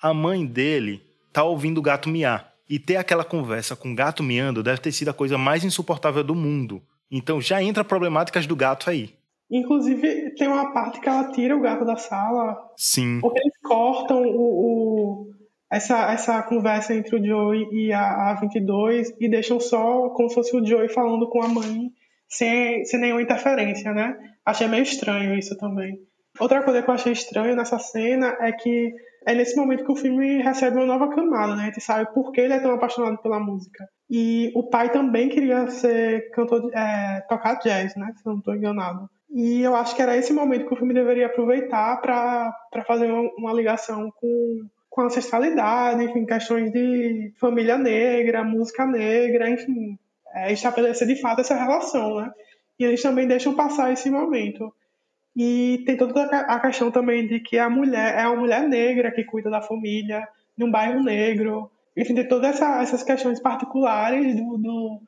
Speaker 1: a mãe dele tá ouvindo o gato miar. E ter aquela conversa com o gato miando deve ter sido a coisa mais insuportável do mundo. Então já entra problemáticas do gato aí.
Speaker 2: Inclusive, tem uma parte que ela tira o gato da sala.
Speaker 1: Sim.
Speaker 2: Porque eles cortam o, o essa, essa conversa entre o Joey e a, a 22 e deixam só como se fosse o Joey falando com a mãe sem, sem nenhuma interferência, né? Achei meio estranho isso também. Outra coisa que eu achei estranho nessa cena é que é nesse momento que o filme recebe uma nova camada, né? A gente sabe por que ele é tão apaixonado pela música. E o pai também queria ser cantor, é, tocar jazz, né? Se eu não estou enganado. E eu acho que era esse momento que o filme deveria aproveitar para fazer uma, uma, ligação com, com ancestralidade, enfim, questões de família negra, música negra, enfim, é, estabelecer de fato essa relação, né? E eles também deixam passar esse momento. E tem toda a questão também de que a mulher é uma mulher negra que cuida da família, num bairro negro. Enfim, tem todas essa, essas questões particulares do, do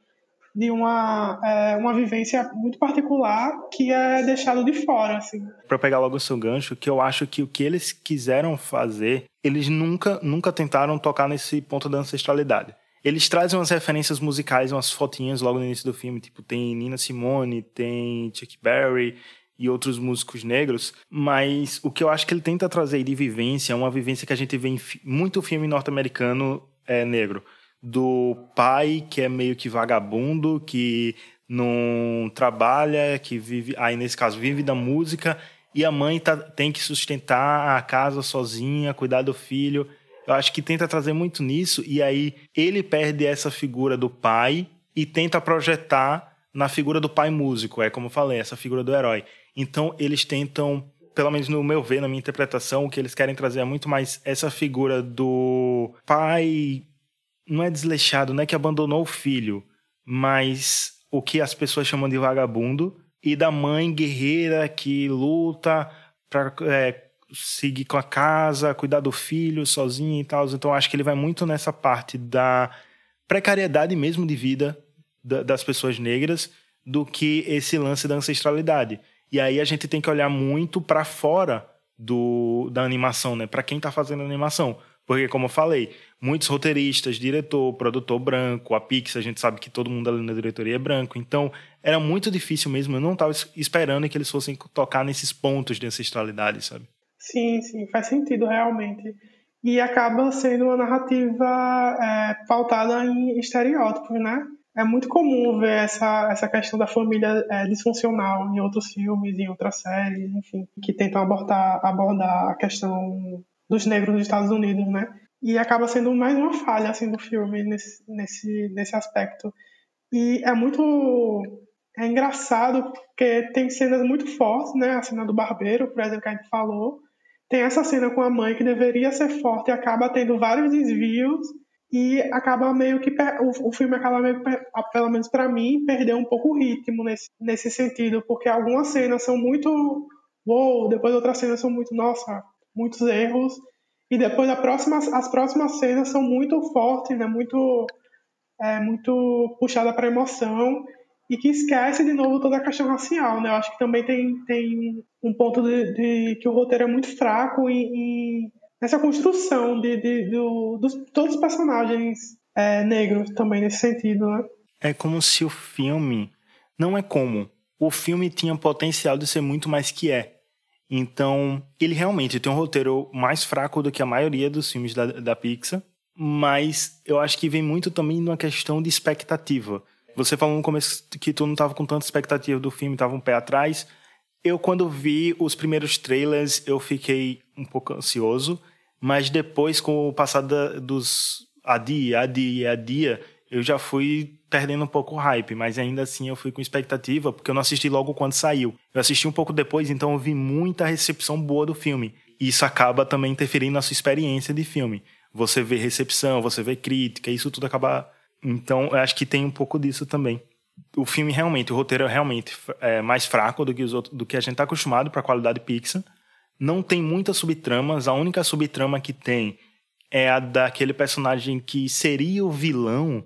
Speaker 2: de uma, é, uma vivência muito particular que é deixado de fora, assim.
Speaker 1: Para pegar logo o seu gancho, que eu acho que o que eles quiseram fazer, eles nunca, nunca tentaram tocar nesse ponto da ancestralidade. Eles trazem umas referências musicais, umas fotinhas logo no início do filme, tipo, tem Nina Simone, tem Chuck Berry e outros músicos negros, mas o que eu acho que ele tenta trazer de vivência é uma vivência que a gente vê em muito filme norte-americano é, negro do pai que é meio que vagabundo, que não trabalha, que vive, aí nesse caso vive da música, e a mãe tá, tem que sustentar a casa sozinha, cuidar do filho. Eu acho que tenta trazer muito nisso, e aí ele perde essa figura do pai e tenta projetar na figura do pai músico, é como eu falei, essa figura do herói. Então eles tentam, pelo menos no meu ver, na minha interpretação, o que eles querem trazer é muito mais essa figura do pai não é desleixado, não é que abandonou o filho, mas o que as pessoas chamam de vagabundo, e da mãe guerreira que luta para é, seguir com a casa, cuidar do filho sozinha e tal. Então acho que ele vai muito nessa parte da precariedade mesmo de vida das pessoas negras do que esse lance da ancestralidade. E aí a gente tem que olhar muito para fora do, da animação, né? Para quem está fazendo animação. Porque, como eu falei, muitos roteiristas, diretor, produtor branco, a Pix, a gente sabe que todo mundo ali na diretoria é branco. Então, era muito difícil mesmo. Eu não estava esperando que eles fossem tocar nesses pontos de ancestralidade, sabe?
Speaker 2: Sim, sim, faz sentido realmente. E acaba sendo uma narrativa é, pautada em estereótipos, né? É muito comum ver essa, essa questão da família é, disfuncional em outros filmes, em outras séries, enfim, que tentam abordar, abordar a questão dos negros nos Estados Unidos, né? E acaba sendo mais uma falha assim do filme nesse nesse nesse aspecto. E é muito é engraçado porque tem cenas muito fortes, né? A cena do barbeiro, por exemplo, que a gente falou. Tem essa cena com a mãe que deveria ser forte e acaba tendo vários desvios e acaba meio que o, filme acaba meio pelo menos para mim perdeu um pouco o ritmo nesse nesse sentido porque algumas cenas são muito uou, depois outras cenas são muito nossa muitos erros. E depois a próxima, as próximas cenas são muito fortes, né? muito, é, muito puxada para emoção e que esquece de novo toda a questão racial. Né? Eu acho que também tem, tem um ponto de, de que o roteiro é muito fraco e, nessa construção de, de, do, dos todos os personagens é, negros também nesse sentido. Né?
Speaker 1: É como se o filme não é como o filme tinha potencial de ser muito mais que é. Então, ele realmente tem um roteiro mais fraco do que a maioria dos filmes da, da Pixar, mas eu acho que vem muito também numa questão de expectativa. Você falou no começo que tu não estava com tanta expectativa do filme, estava um pé atrás. Eu, quando vi os primeiros trailers, eu fiquei um pouco ansioso, mas depois, com o passar dos a dia, a dia, a dia, eu já fui perdendo um pouco o hype, mas ainda assim eu fui com expectativa, porque eu não assisti logo quando saiu. Eu assisti um pouco depois, então eu vi muita recepção boa do filme. E isso acaba também interferindo na sua experiência de filme. Você vê recepção, você vê crítica, isso tudo acaba. Então, eu acho que tem um pouco disso também. O filme realmente, o roteiro é realmente é, mais fraco do que, os outros, do que a gente está acostumado para a qualidade Pixar. Não tem muitas subtramas, a única subtrama que tem é a daquele personagem que seria o vilão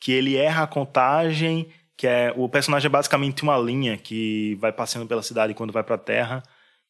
Speaker 1: que ele erra a contagem, que é o personagem é basicamente uma linha que vai passando pela cidade quando vai para a Terra,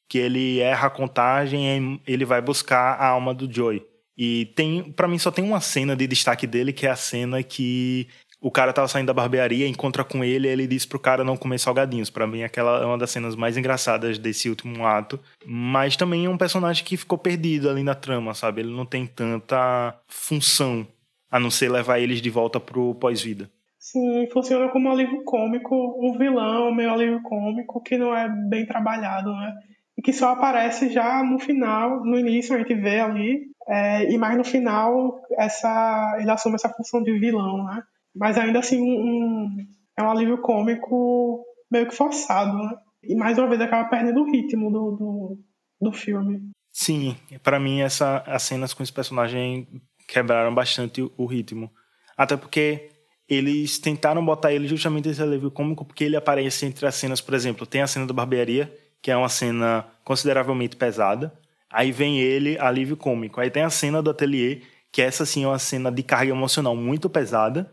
Speaker 1: que ele erra a contagem, e ele vai buscar a alma do Joey. E tem, para mim só tem uma cena de destaque dele, que é a cena que o cara tava saindo da barbearia, encontra com ele e ele diz pro cara não comer salgadinhos. Para mim aquela é uma das cenas mais engraçadas desse último ato, mas também é um personagem que ficou perdido ali na trama, sabe? Ele não tem tanta função a não ser levar eles de volta pro pós-vida.
Speaker 2: Sim, funciona como um alívio cômico, um vilão meio alívio cômico que não é bem trabalhado, né? E que só aparece já no final, no início a gente vê ali, é, e mais no final essa, ele assume essa função de vilão, né? Mas ainda assim um, é um alívio cômico meio que forçado, né? E mais uma vez acaba perdendo o ritmo do, do, do filme.
Speaker 1: Sim, para mim essa, as cenas com esse personagem quebraram bastante o, o ritmo. Até porque eles tentaram botar ele justamente esse alívio cômico porque ele aparece entre as cenas, por exemplo, tem a cena da barbearia, que é uma cena consideravelmente pesada, aí vem ele, alívio cômico. Aí tem a cena do ateliê, que essa sim é uma cena de carga emocional muito pesada,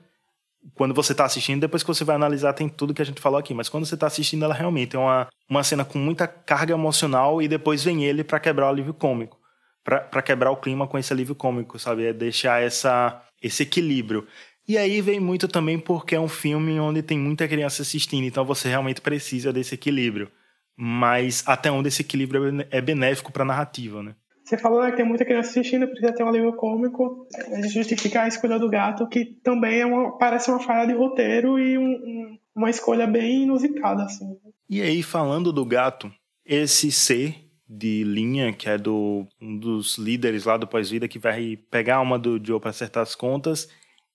Speaker 1: quando você está assistindo, depois que você vai analisar, tem tudo que a gente falou aqui. Mas quando você está assistindo, ela realmente é uma, uma cena com muita carga emocional e depois vem ele para quebrar o alívio cômico. para quebrar o clima com esse alívio cômico, sabe? É deixar essa, esse equilíbrio. E aí vem muito também porque é um filme onde tem muita criança assistindo, então você realmente precisa desse equilíbrio. Mas até onde esse equilíbrio é benéfico para a narrativa, né?
Speaker 2: Você falou né, que tem muita criança assistindo, precisa ter um alívio cômico. A gente justifica a escolha do gato, que também é uma, parece uma falha de roteiro e um, um, uma escolha bem inusitada. Assim.
Speaker 1: E aí, falando do gato, esse ser de linha, que é do, um dos líderes lá do pós-vida, que vai pegar a alma do Joe para acertar as contas,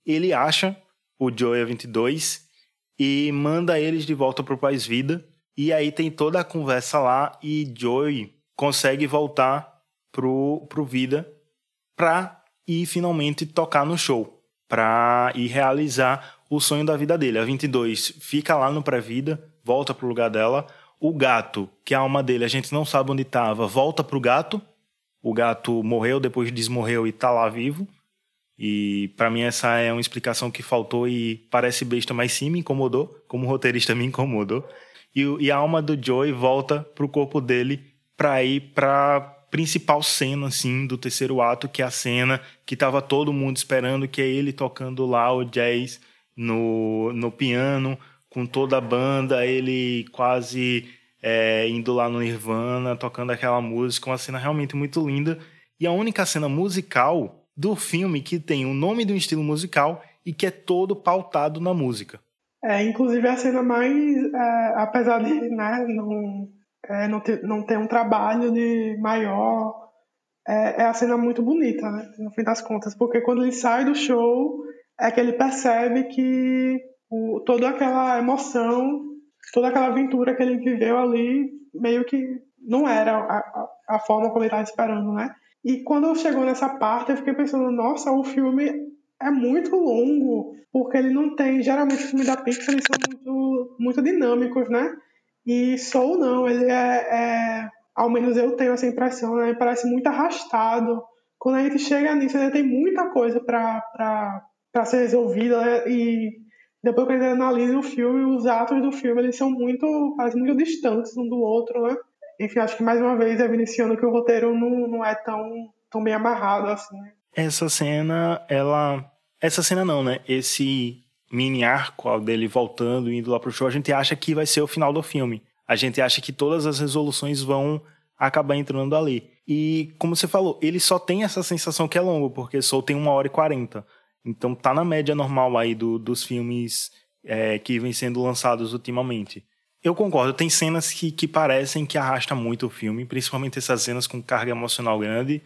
Speaker 1: ele acha o Joe 22 e manda eles de volta pro pós-vida. E aí tem toda a conversa lá e Joey consegue voltar pro, pro Vida pra ir finalmente tocar no show, pra ir realizar o sonho da vida dele. A 22 fica lá no pré-vida, volta pro lugar dela. O gato, que é a alma dele, a gente não sabe onde estava, volta pro gato. O gato morreu, depois desmorreu e tá lá vivo. E para mim essa é uma explicação que faltou e parece besta, mas sim me incomodou, como roteirista me incomodou. E, e a alma do Joey volta pro corpo dele para ir para principal cena, assim, do terceiro ato, que é a cena que tava todo mundo esperando, que é ele tocando lá o jazz no, no piano, com toda a banda, ele quase é, indo lá no Nirvana, tocando aquela música, uma cena realmente muito linda. E a única cena musical do filme que tem o nome de um estilo musical e que é todo pautado na música.
Speaker 2: É, inclusive a cena mais, é, apesar de né, não é, não, ter, não ter um trabalho de maior. É, é a cena muito bonita, né? No fim das contas, porque quando ele sai do show, é que ele percebe que o, toda aquela emoção, toda aquela aventura que ele viveu ali, meio que não era a, a, forma como ele estava esperando, né? E quando chegou nessa parte, eu fiquei pensando, nossa, o filme é muito longo, porque ele não tem. Geralmente, os filmes da Pixar eles são muito, muito dinâmicos, né? E Soul não, ele é, é, ao menos eu tenho essa impressão, né? Parece muito arrastado. Quando a gente chega nisso, ainda tem muita coisa para ser resolvida, né? E depois que a gente analisa o filme, os atos do filme, eles são muito, parecem muito distantes um do outro, né? Enfim, acho que mais uma vez é evidenciando que o roteiro não, não é tão, tão bem amarrado assim. Né?
Speaker 1: Essa cena, ela. Essa cena não, né? Esse mini arco dele voltando, indo lá pro show, a gente acha que vai ser o final do filme. A gente acha que todas as resoluções vão acabar entrando ali. E, como você falou, ele só tem essa sensação que é longo, porque só tem uma hora e quarenta. Então tá na média normal aí do, dos filmes é, que vêm sendo lançados ultimamente. Eu concordo, tem cenas que, que parecem que arrasta muito o filme, principalmente essas cenas com carga emocional grande.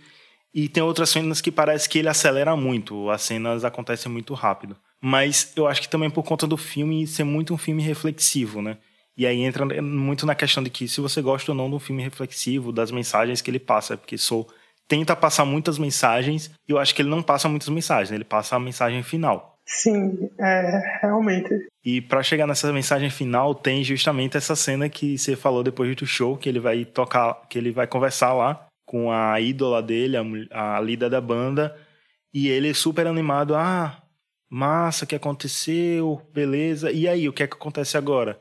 Speaker 1: E tem outras cenas que parece que ele acelera muito, as cenas acontecem muito rápido. Mas eu acho que também por conta do filme ser muito um filme reflexivo, né? E aí entra muito na questão de que se você gosta ou não de um filme reflexivo, das mensagens que ele passa, porque sou tenta passar muitas mensagens e eu acho que ele não passa muitas mensagens, ele passa a mensagem final.
Speaker 2: Sim, é, realmente.
Speaker 1: E para chegar nessa mensagem final tem justamente essa cena que você falou depois do show, que ele vai tocar, que ele vai conversar lá com a ídola dele, a, a líder da banda, e ele super animado, ah, massa, o que aconteceu? Beleza. E aí, o que é que acontece agora?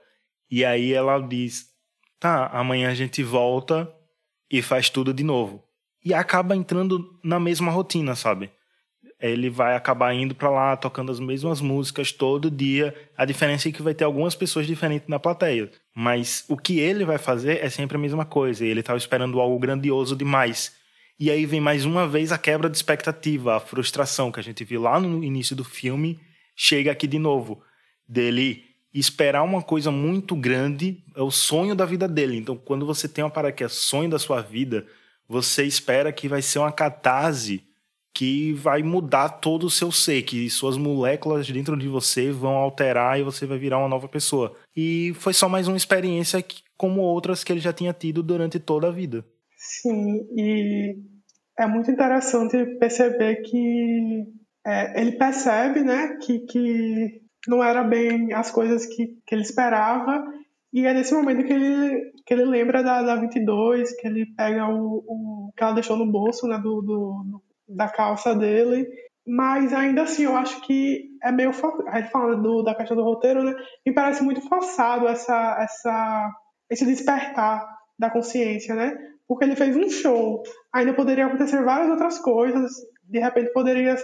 Speaker 1: E aí ela diz: tá, amanhã a gente volta e faz tudo de novo. E acaba entrando na mesma rotina, sabe? Ele vai acabar indo para lá tocando as mesmas músicas todo dia. A diferença é que vai ter algumas pessoas diferentes na plateia. Mas o que ele vai fazer é sempre a mesma coisa. Ele estava esperando algo grandioso demais. E aí vem mais uma vez a quebra de expectativa, a frustração que a gente viu lá no início do filme, chega aqui de novo. dele esperar uma coisa muito grande, é o sonho da vida dele. Então, quando você tem uma parada que é sonho da sua vida, você espera que vai ser uma catarse que vai mudar todo o seu ser, que suas moléculas dentro de você vão alterar e você vai virar uma nova pessoa. E foi só mais uma experiência que, como outras que ele já tinha tido durante toda a vida.
Speaker 2: Sim, e é muito interessante perceber que é, ele percebe, né, que, que não era bem as coisas que, que ele esperava e é nesse momento que ele, que ele lembra da, da 22, que ele pega o, o que ela deixou no bolso, né, do, do, da calça dele. Mas ainda assim, eu acho que é meio. A gente falando do, da questão do roteiro, né? Me parece muito forçado essa, essa, esse despertar da consciência, né? Porque ele fez um show, ainda poderia acontecer várias outras coisas. De repente, poderia,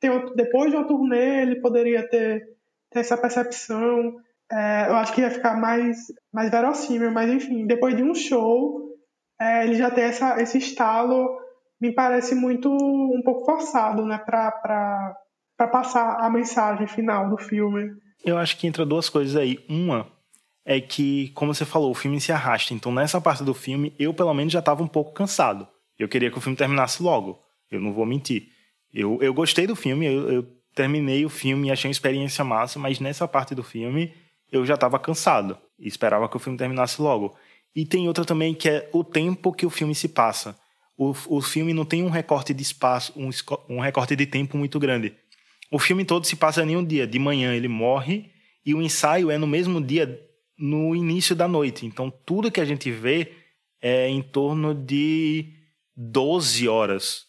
Speaker 2: ter, depois de uma turnê, ele poderia ter, ter essa percepção. É, eu acho que ia ficar mais, mais verossímil, mas enfim, depois de um show, é, ele já tem essa, esse estalo me parece muito um pouco forçado, né, para passar a mensagem final do filme.
Speaker 1: Eu acho que entra duas coisas aí. Uma é que, como você falou, o filme se arrasta. Então, nessa parte do filme, eu pelo menos já estava um pouco cansado. Eu queria que o filme terminasse logo. Eu não vou mentir. Eu, eu gostei do filme, eu, eu terminei o filme e achei uma experiência massa, mas nessa parte do filme eu já estava cansado e esperava que o filme terminasse logo. E tem outra também que é o tempo que o filme se passa o, o filme não tem um recorte de espaço, um, um recorte de tempo muito grande. O filme todo se passa em um dia. De manhã ele morre e o ensaio é no mesmo dia, no início da noite. Então tudo que a gente vê é em torno de 12 horas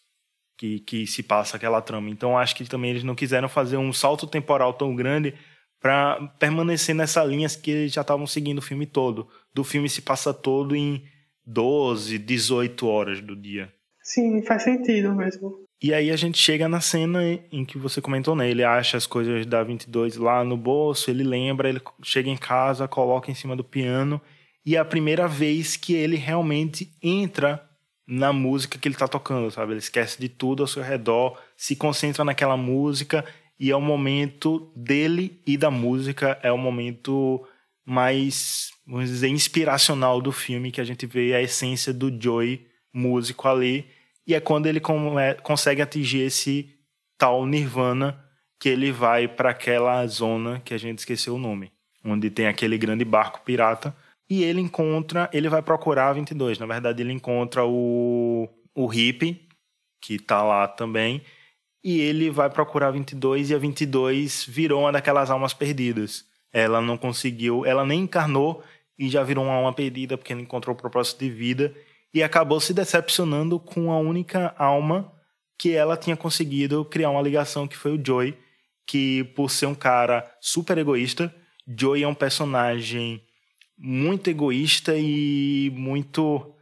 Speaker 1: que, que se passa aquela trama. Então acho que também eles não quiseram fazer um salto temporal tão grande para permanecer nessa linha que eles já estavam seguindo o filme todo. Do filme se passa todo em 12, 18 horas do dia.
Speaker 2: Sim, faz sentido mesmo.
Speaker 1: E aí a gente chega na cena em que você comentou, né? Ele acha as coisas da 22 lá no bolso, ele lembra, ele chega em casa, coloca em cima do piano e é a primeira vez que ele realmente entra na música que ele tá tocando, sabe? Ele esquece de tudo ao seu redor, se concentra naquela música e é o momento dele e da música, é o momento mais vamos dizer, inspiracional do filme, que a gente vê a essência do Joey, músico ali, e é quando ele é, consegue atingir esse tal nirvana que ele vai para aquela zona que a gente esqueceu o nome, onde tem aquele grande barco pirata, e ele encontra, ele vai procurar a 22, na verdade ele encontra o, o hippie, que tá lá também, e ele vai procurar a 22 e a 22 virou uma daquelas almas perdidas. Ela não conseguiu, ela nem encarnou e já virou uma alma perdida porque não encontrou o propósito de vida e acabou se decepcionando com a única alma que ela tinha conseguido criar uma ligação que foi o Joy, que por ser um cara super egoísta, Joy é um personagem muito egoísta e muito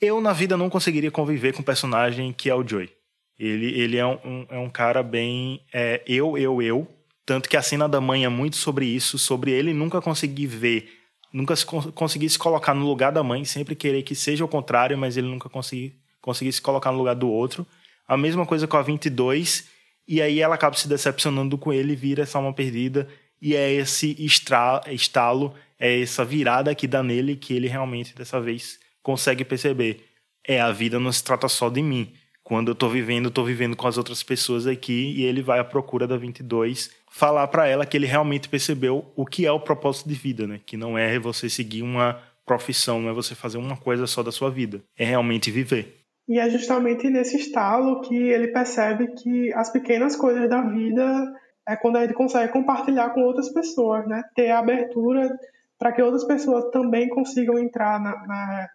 Speaker 1: eu na vida não conseguiria conviver com um personagem que é o Joy. Ele, ele é, um, é um cara bem é, eu, eu, eu. Tanto que a cena da mãe é muito sobre isso, sobre ele nunca conseguir ver nunca se conseguisse colocar no lugar da mãe, sempre querer que seja o contrário, mas ele nunca consegui, conseguisse colocar no lugar do outro. A mesma coisa com a 22, e aí ela acaba se decepcionando com ele, vira essa alma perdida, e é esse estalo, é essa virada que dá nele que ele realmente dessa vez consegue perceber. É, a vida não se trata só de mim. Quando eu tô vivendo, tô vivendo com as outras pessoas aqui, e ele vai à procura da 22 falar para ela que ele realmente percebeu o que é o propósito de vida, né? Que não é você seguir uma profissão, não é você fazer uma coisa só da sua vida, é realmente viver.
Speaker 2: E é justamente nesse estalo que ele percebe que as pequenas coisas da vida é quando ele consegue compartilhar com outras pessoas, né? Ter a abertura para que outras pessoas também consigam entrar na, na,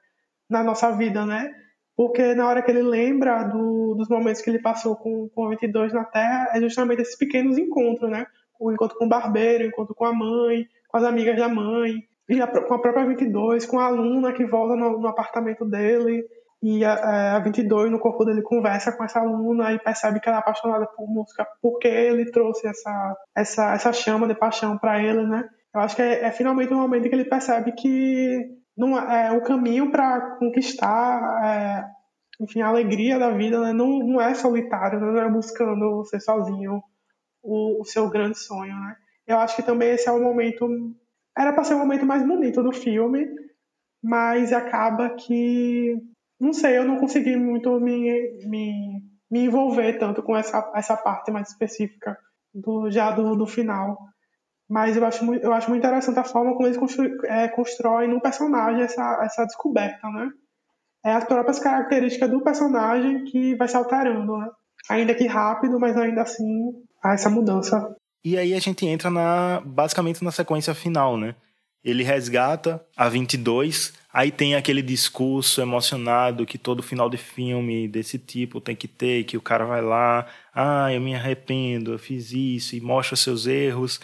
Speaker 2: na, nossa vida, né? Porque na hora que ele lembra do, dos momentos que ele passou com, com o 22 na Terra, é justamente esses pequenos encontros, né? O encontro com o barbeiro, o encontro com a mãe, com as amigas da mãe, e a, com a própria 22, com a aluna que volta no, no apartamento dele, e a, a 22 no corpo dele conversa com essa aluna e percebe que ela é apaixonada por música porque ele trouxe essa, essa, essa chama de paixão para ele, né? Eu acho que é, é finalmente um momento que ele percebe que não é, o caminho para conquistar é, enfim, a alegria da vida né? não, não é solitário, né? não é buscando ser sozinho o, o, seu grande sonho, né? Eu acho que também esse é o momento. Era para ser o momento mais bonito do filme, mas acaba que. Não sei, eu não consegui muito me, me, me envolver tanto com essa, essa parte mais específica do, já do, do final. Mas eu acho, muito, eu acho muito interessante a forma como eles é, constroem no personagem essa, essa descoberta, né? É as próprias características do personagem que vai se alterando, né? Ainda que rápido, mas ainda assim há essa mudança.
Speaker 1: E aí a gente entra na basicamente na sequência final, né? Ele resgata a 22, aí tem aquele discurso emocionado que todo final de filme desse tipo tem que ter, que o cara vai lá, ah, eu me arrependo, eu fiz isso, e mostra seus erros,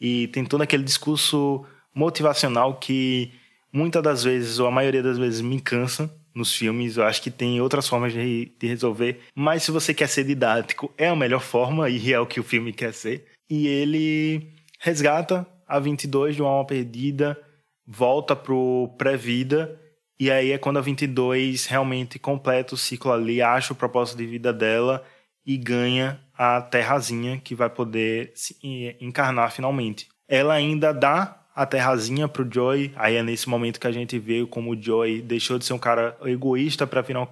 Speaker 1: e tem todo aquele discurso motivacional que muitas das vezes, ou a maioria das vezes, me cansa nos filmes. Eu acho que tem outras formas de, de resolver, mas se você quer ser didático, é a melhor forma, e é o que o filme quer ser. E ele resgata a 22 de uma alma perdida, volta pro pré-vida, e aí é quando a 22 realmente completa o ciclo ali, acha o propósito de vida dela e ganha a terrazinha que vai poder se encarnar finalmente. Ela ainda dá a terrazinha pro Joy, aí é nesse momento que a gente vê como o Joy deixou de ser um cara egoísta para virar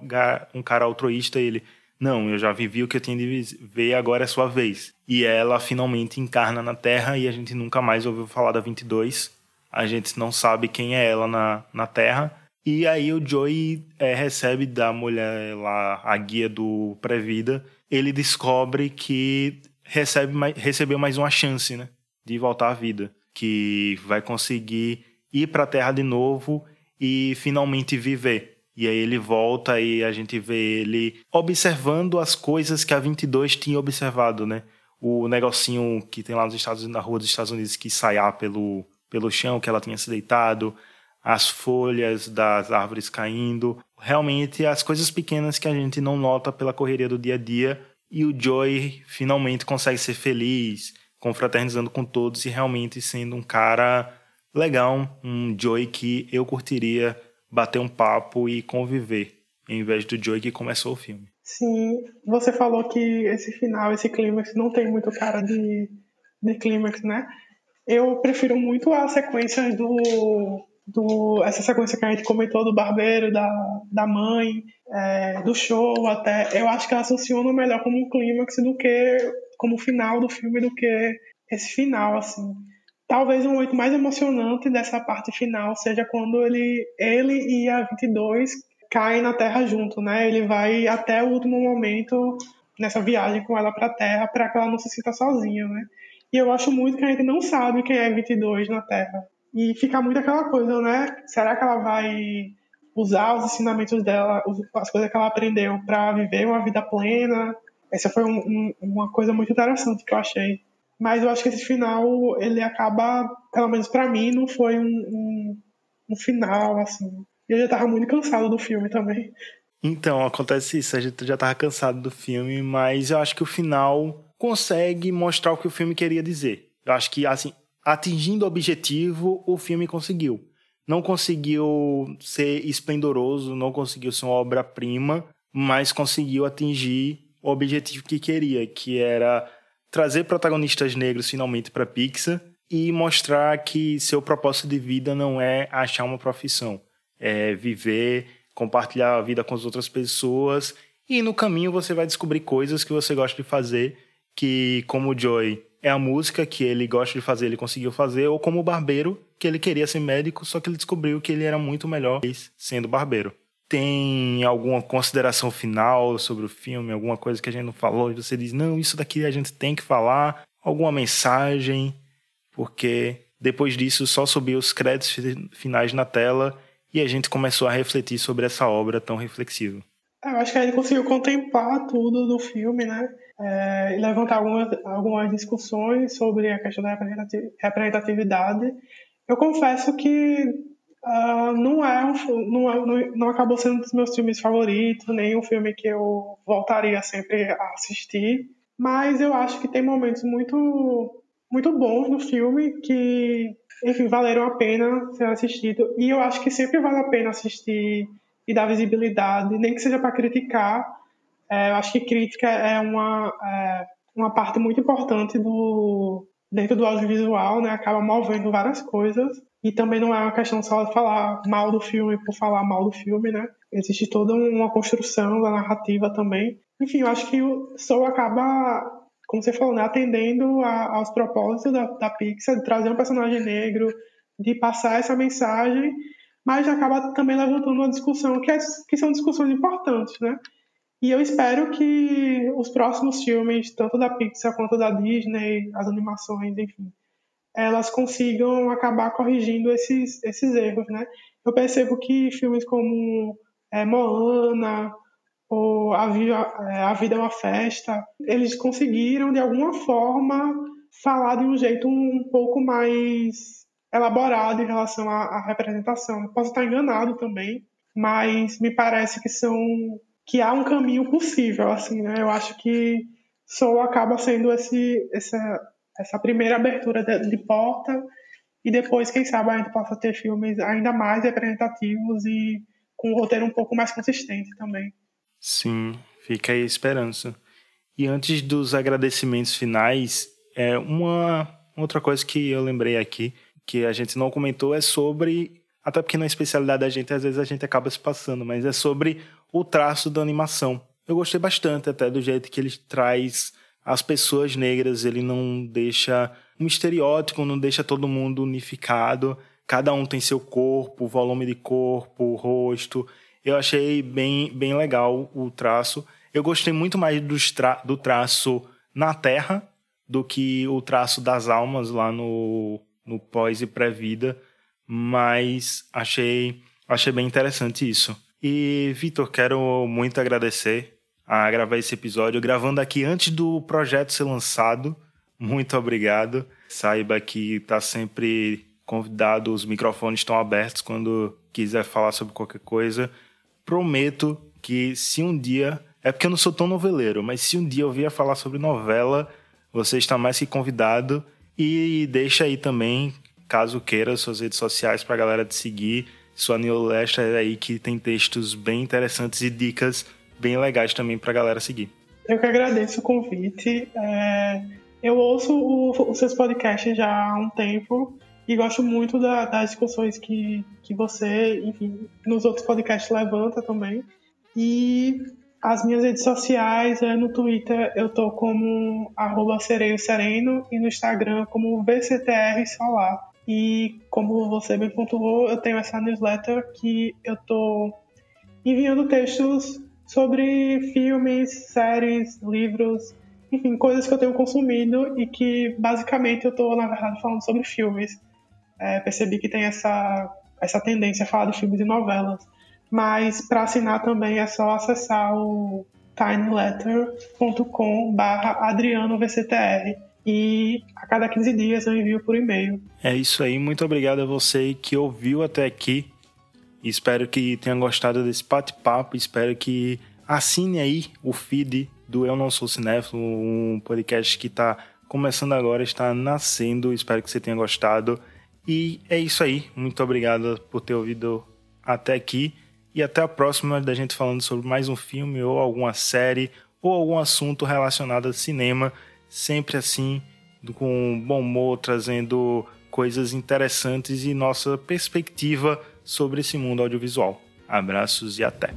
Speaker 1: um cara altruísta, ele não, eu já vivi o que eu tinha de ver, agora é sua vez. E ela finalmente encarna na Terra e a gente nunca mais ouviu falar da 22. A gente não sabe quem é ela na, na Terra. E aí o Joey é, recebe da mulher lá a guia do pré-vida. Ele descobre que recebe, recebeu mais uma chance, né? De voltar à vida. Que vai conseguir ir para a Terra de novo e finalmente viver. E aí ele volta e a gente vê ele observando as coisas que a 22 tinha observado, né? O negocinho que tem lá nos Estados na rua dos Estados Unidos que saiar pelo, pelo chão, que ela tinha se deitado, as folhas das árvores caindo. Realmente as coisas pequenas que a gente não nota pela correria do dia a dia. E o Joy finalmente consegue ser feliz, confraternizando com todos e realmente sendo um cara legal, um Joy que eu curtiria bater um papo e conviver, em vez do Joey que começou o filme.
Speaker 2: Sim, você falou que esse final, esse clímax, não tem muito cara de, de clímax, né? Eu prefiro muito a sequência do, do. Essa sequência que a gente comentou do barbeiro, da, da mãe, é, do show até. Eu acho que ela funciona melhor como um clímax do que como final do filme do que esse final, assim. Talvez o momento mais emocionante dessa parte final seja quando ele, ele e a 22 caem na Terra junto, né? Ele vai até o último momento nessa viagem com ela para a Terra para que ela não se sinta sozinha, né? E eu acho muito que a gente não sabe quem é 22 na Terra. E fica muito aquela coisa, né? Será que ela vai usar os ensinamentos dela, as coisas que ela aprendeu para viver uma vida plena? Essa foi um, um, uma coisa muito interessante que eu achei. Mas eu acho que esse final, ele acaba, pelo menos para mim, não foi um, um, um, final, assim. Eu já tava muito cansado do filme também.
Speaker 1: Então, acontece isso, a gente já tava cansado do filme, mas eu acho que o final consegue mostrar o que o filme queria dizer. Eu acho que, assim, atingindo o objetivo, o filme conseguiu. Não conseguiu ser esplendoroso, não conseguiu ser uma obra-prima, mas conseguiu atingir o objetivo que queria, que era trazer protagonistas negros finalmente para Pixar e mostrar que seu propósito de vida não é achar uma profissão, é viver, compartilhar a vida com as outras pessoas e no caminho você vai descobrir coisas que você gosta de fazer, que como o Joy é a música que ele gosta de fazer, ele conseguiu fazer, ou como barbeiro, que ele queria ser médico, só que ele descobriu que ele era muito melhor sendo barbeiro tem alguma consideração final sobre o filme, alguma coisa que a gente não falou e você diz, não, isso daqui a gente tem que falar, alguma mensagem, porque depois disso só subiu os créditos finais na tela e a gente começou a refletir sobre essa obra tão reflexiva.
Speaker 2: Eu acho que gente conseguiu contemplar tudo do filme, né? É, e levantar algumas, algumas discussões sobre a questão da representatividade. Eu confesso que Uh, não, é um, não, é, não, acabou sendo um dos meus filmes favoritos, nem um filme que eu voltaria sempre a assistir, mas eu acho que tem momentos muito, muito bons no filme que, enfim, valeram a pena ser assistido. E eu acho que sempre vale a pena assistir e dar visibilidade, nem que seja para criticar. É, eu acho que crítica é uma, é, uma parte muito importante do, dentro do audiovisual, né, acaba movendo várias coisas. E também não é uma questão só de falar mal do filme por falar mal do filme, né? Existe toda uma construção da narrativa também. Enfim, eu acho que o Soul acaba, como você falou, né, atendendo a, aos propósitos da, da Pixar, de trazer um personagem negro, de passar essa mensagem, mas acaba também levantando uma discussão que, é, que são discussões importantes, né? E eu espero que os próximos filmes, tanto da Pixar quanto da Disney, as animações, enfim, elas consigam acabar corrigindo esses, esses erros, né? Eu percebo que filmes como é, Moana ou a Vida, é, a Vida é uma Festa, eles conseguiram, de alguma forma, falar de um jeito um pouco mais elaborado em relação à, à representação. Posso estar enganado também, mas me parece que são que há um caminho possível, assim, né? Eu acho que Soul acaba sendo esse, essa, essa primeira abertura de, de porta e depois, quem sabe, a gente possa ter filmes ainda mais representativos e com um roteiro um pouco mais consistente também.
Speaker 1: Sim, fica aí a esperança. E antes dos agradecimentos finais, é uma outra coisa que eu lembrei aqui, que a gente não comentou, é sobre até porque na especialidade da gente, às vezes a gente acaba se passando, mas é sobre o traço da animação. Eu gostei bastante até do jeito que ele traz as pessoas negras, ele não deixa um estereótipo, não deixa todo mundo unificado. Cada um tem seu corpo, volume de corpo, rosto. Eu achei bem, bem legal o traço. Eu gostei muito mais do, tra do traço na Terra do que o traço das almas lá no, no pós e pré-vida mas achei, achei bem interessante isso. E, Vitor, quero muito agradecer a gravar esse episódio, gravando aqui antes do projeto ser lançado. Muito obrigado. Saiba que está sempre convidado, os microfones estão abertos quando quiser falar sobre qualquer coisa. Prometo que se um dia, é porque eu não sou tão noveleiro, mas se um dia eu vier falar sobre novela, você está mais que convidado. E deixa aí também caso queira, suas redes sociais para a galera te seguir. Sua newsletter aí que tem textos bem interessantes e dicas bem legais também para a galera seguir.
Speaker 2: Eu que agradeço o convite. É, eu ouço o, os seus podcasts já há um tempo e gosto muito da, das discussões que, que você, enfim, nos outros podcasts levanta também. E as minhas redes sociais, é, no Twitter eu tô como arroba sereio sereno e no Instagram como VCTR Solar. E como você bem pontuou, eu tenho essa newsletter que eu tô enviando textos sobre filmes, séries, livros, enfim, coisas que eu tenho consumido e que basicamente eu tô, na verdade, falando sobre filmes. É, percebi que tem essa, essa tendência a falar de filmes e novelas. Mas para assinar também é só acessar o tinyletter.com barra adrianovctr e a cada 15 dias eu envio por e-mail.
Speaker 1: É isso aí, muito obrigado a você que ouviu até aqui. Espero que tenha gostado desse bate-papo, espero que assine aí o feed do Eu Não Sou Cinéfilo, um podcast que está começando agora, está nascendo, espero que você tenha gostado. E é isso aí, muito obrigado por ter ouvido até aqui e até a próxima da gente falando sobre mais um filme ou alguma série ou algum assunto relacionado a cinema sempre assim, com bom humor, trazendo coisas interessantes e nossa perspectiva sobre esse mundo audiovisual. Abraços e até!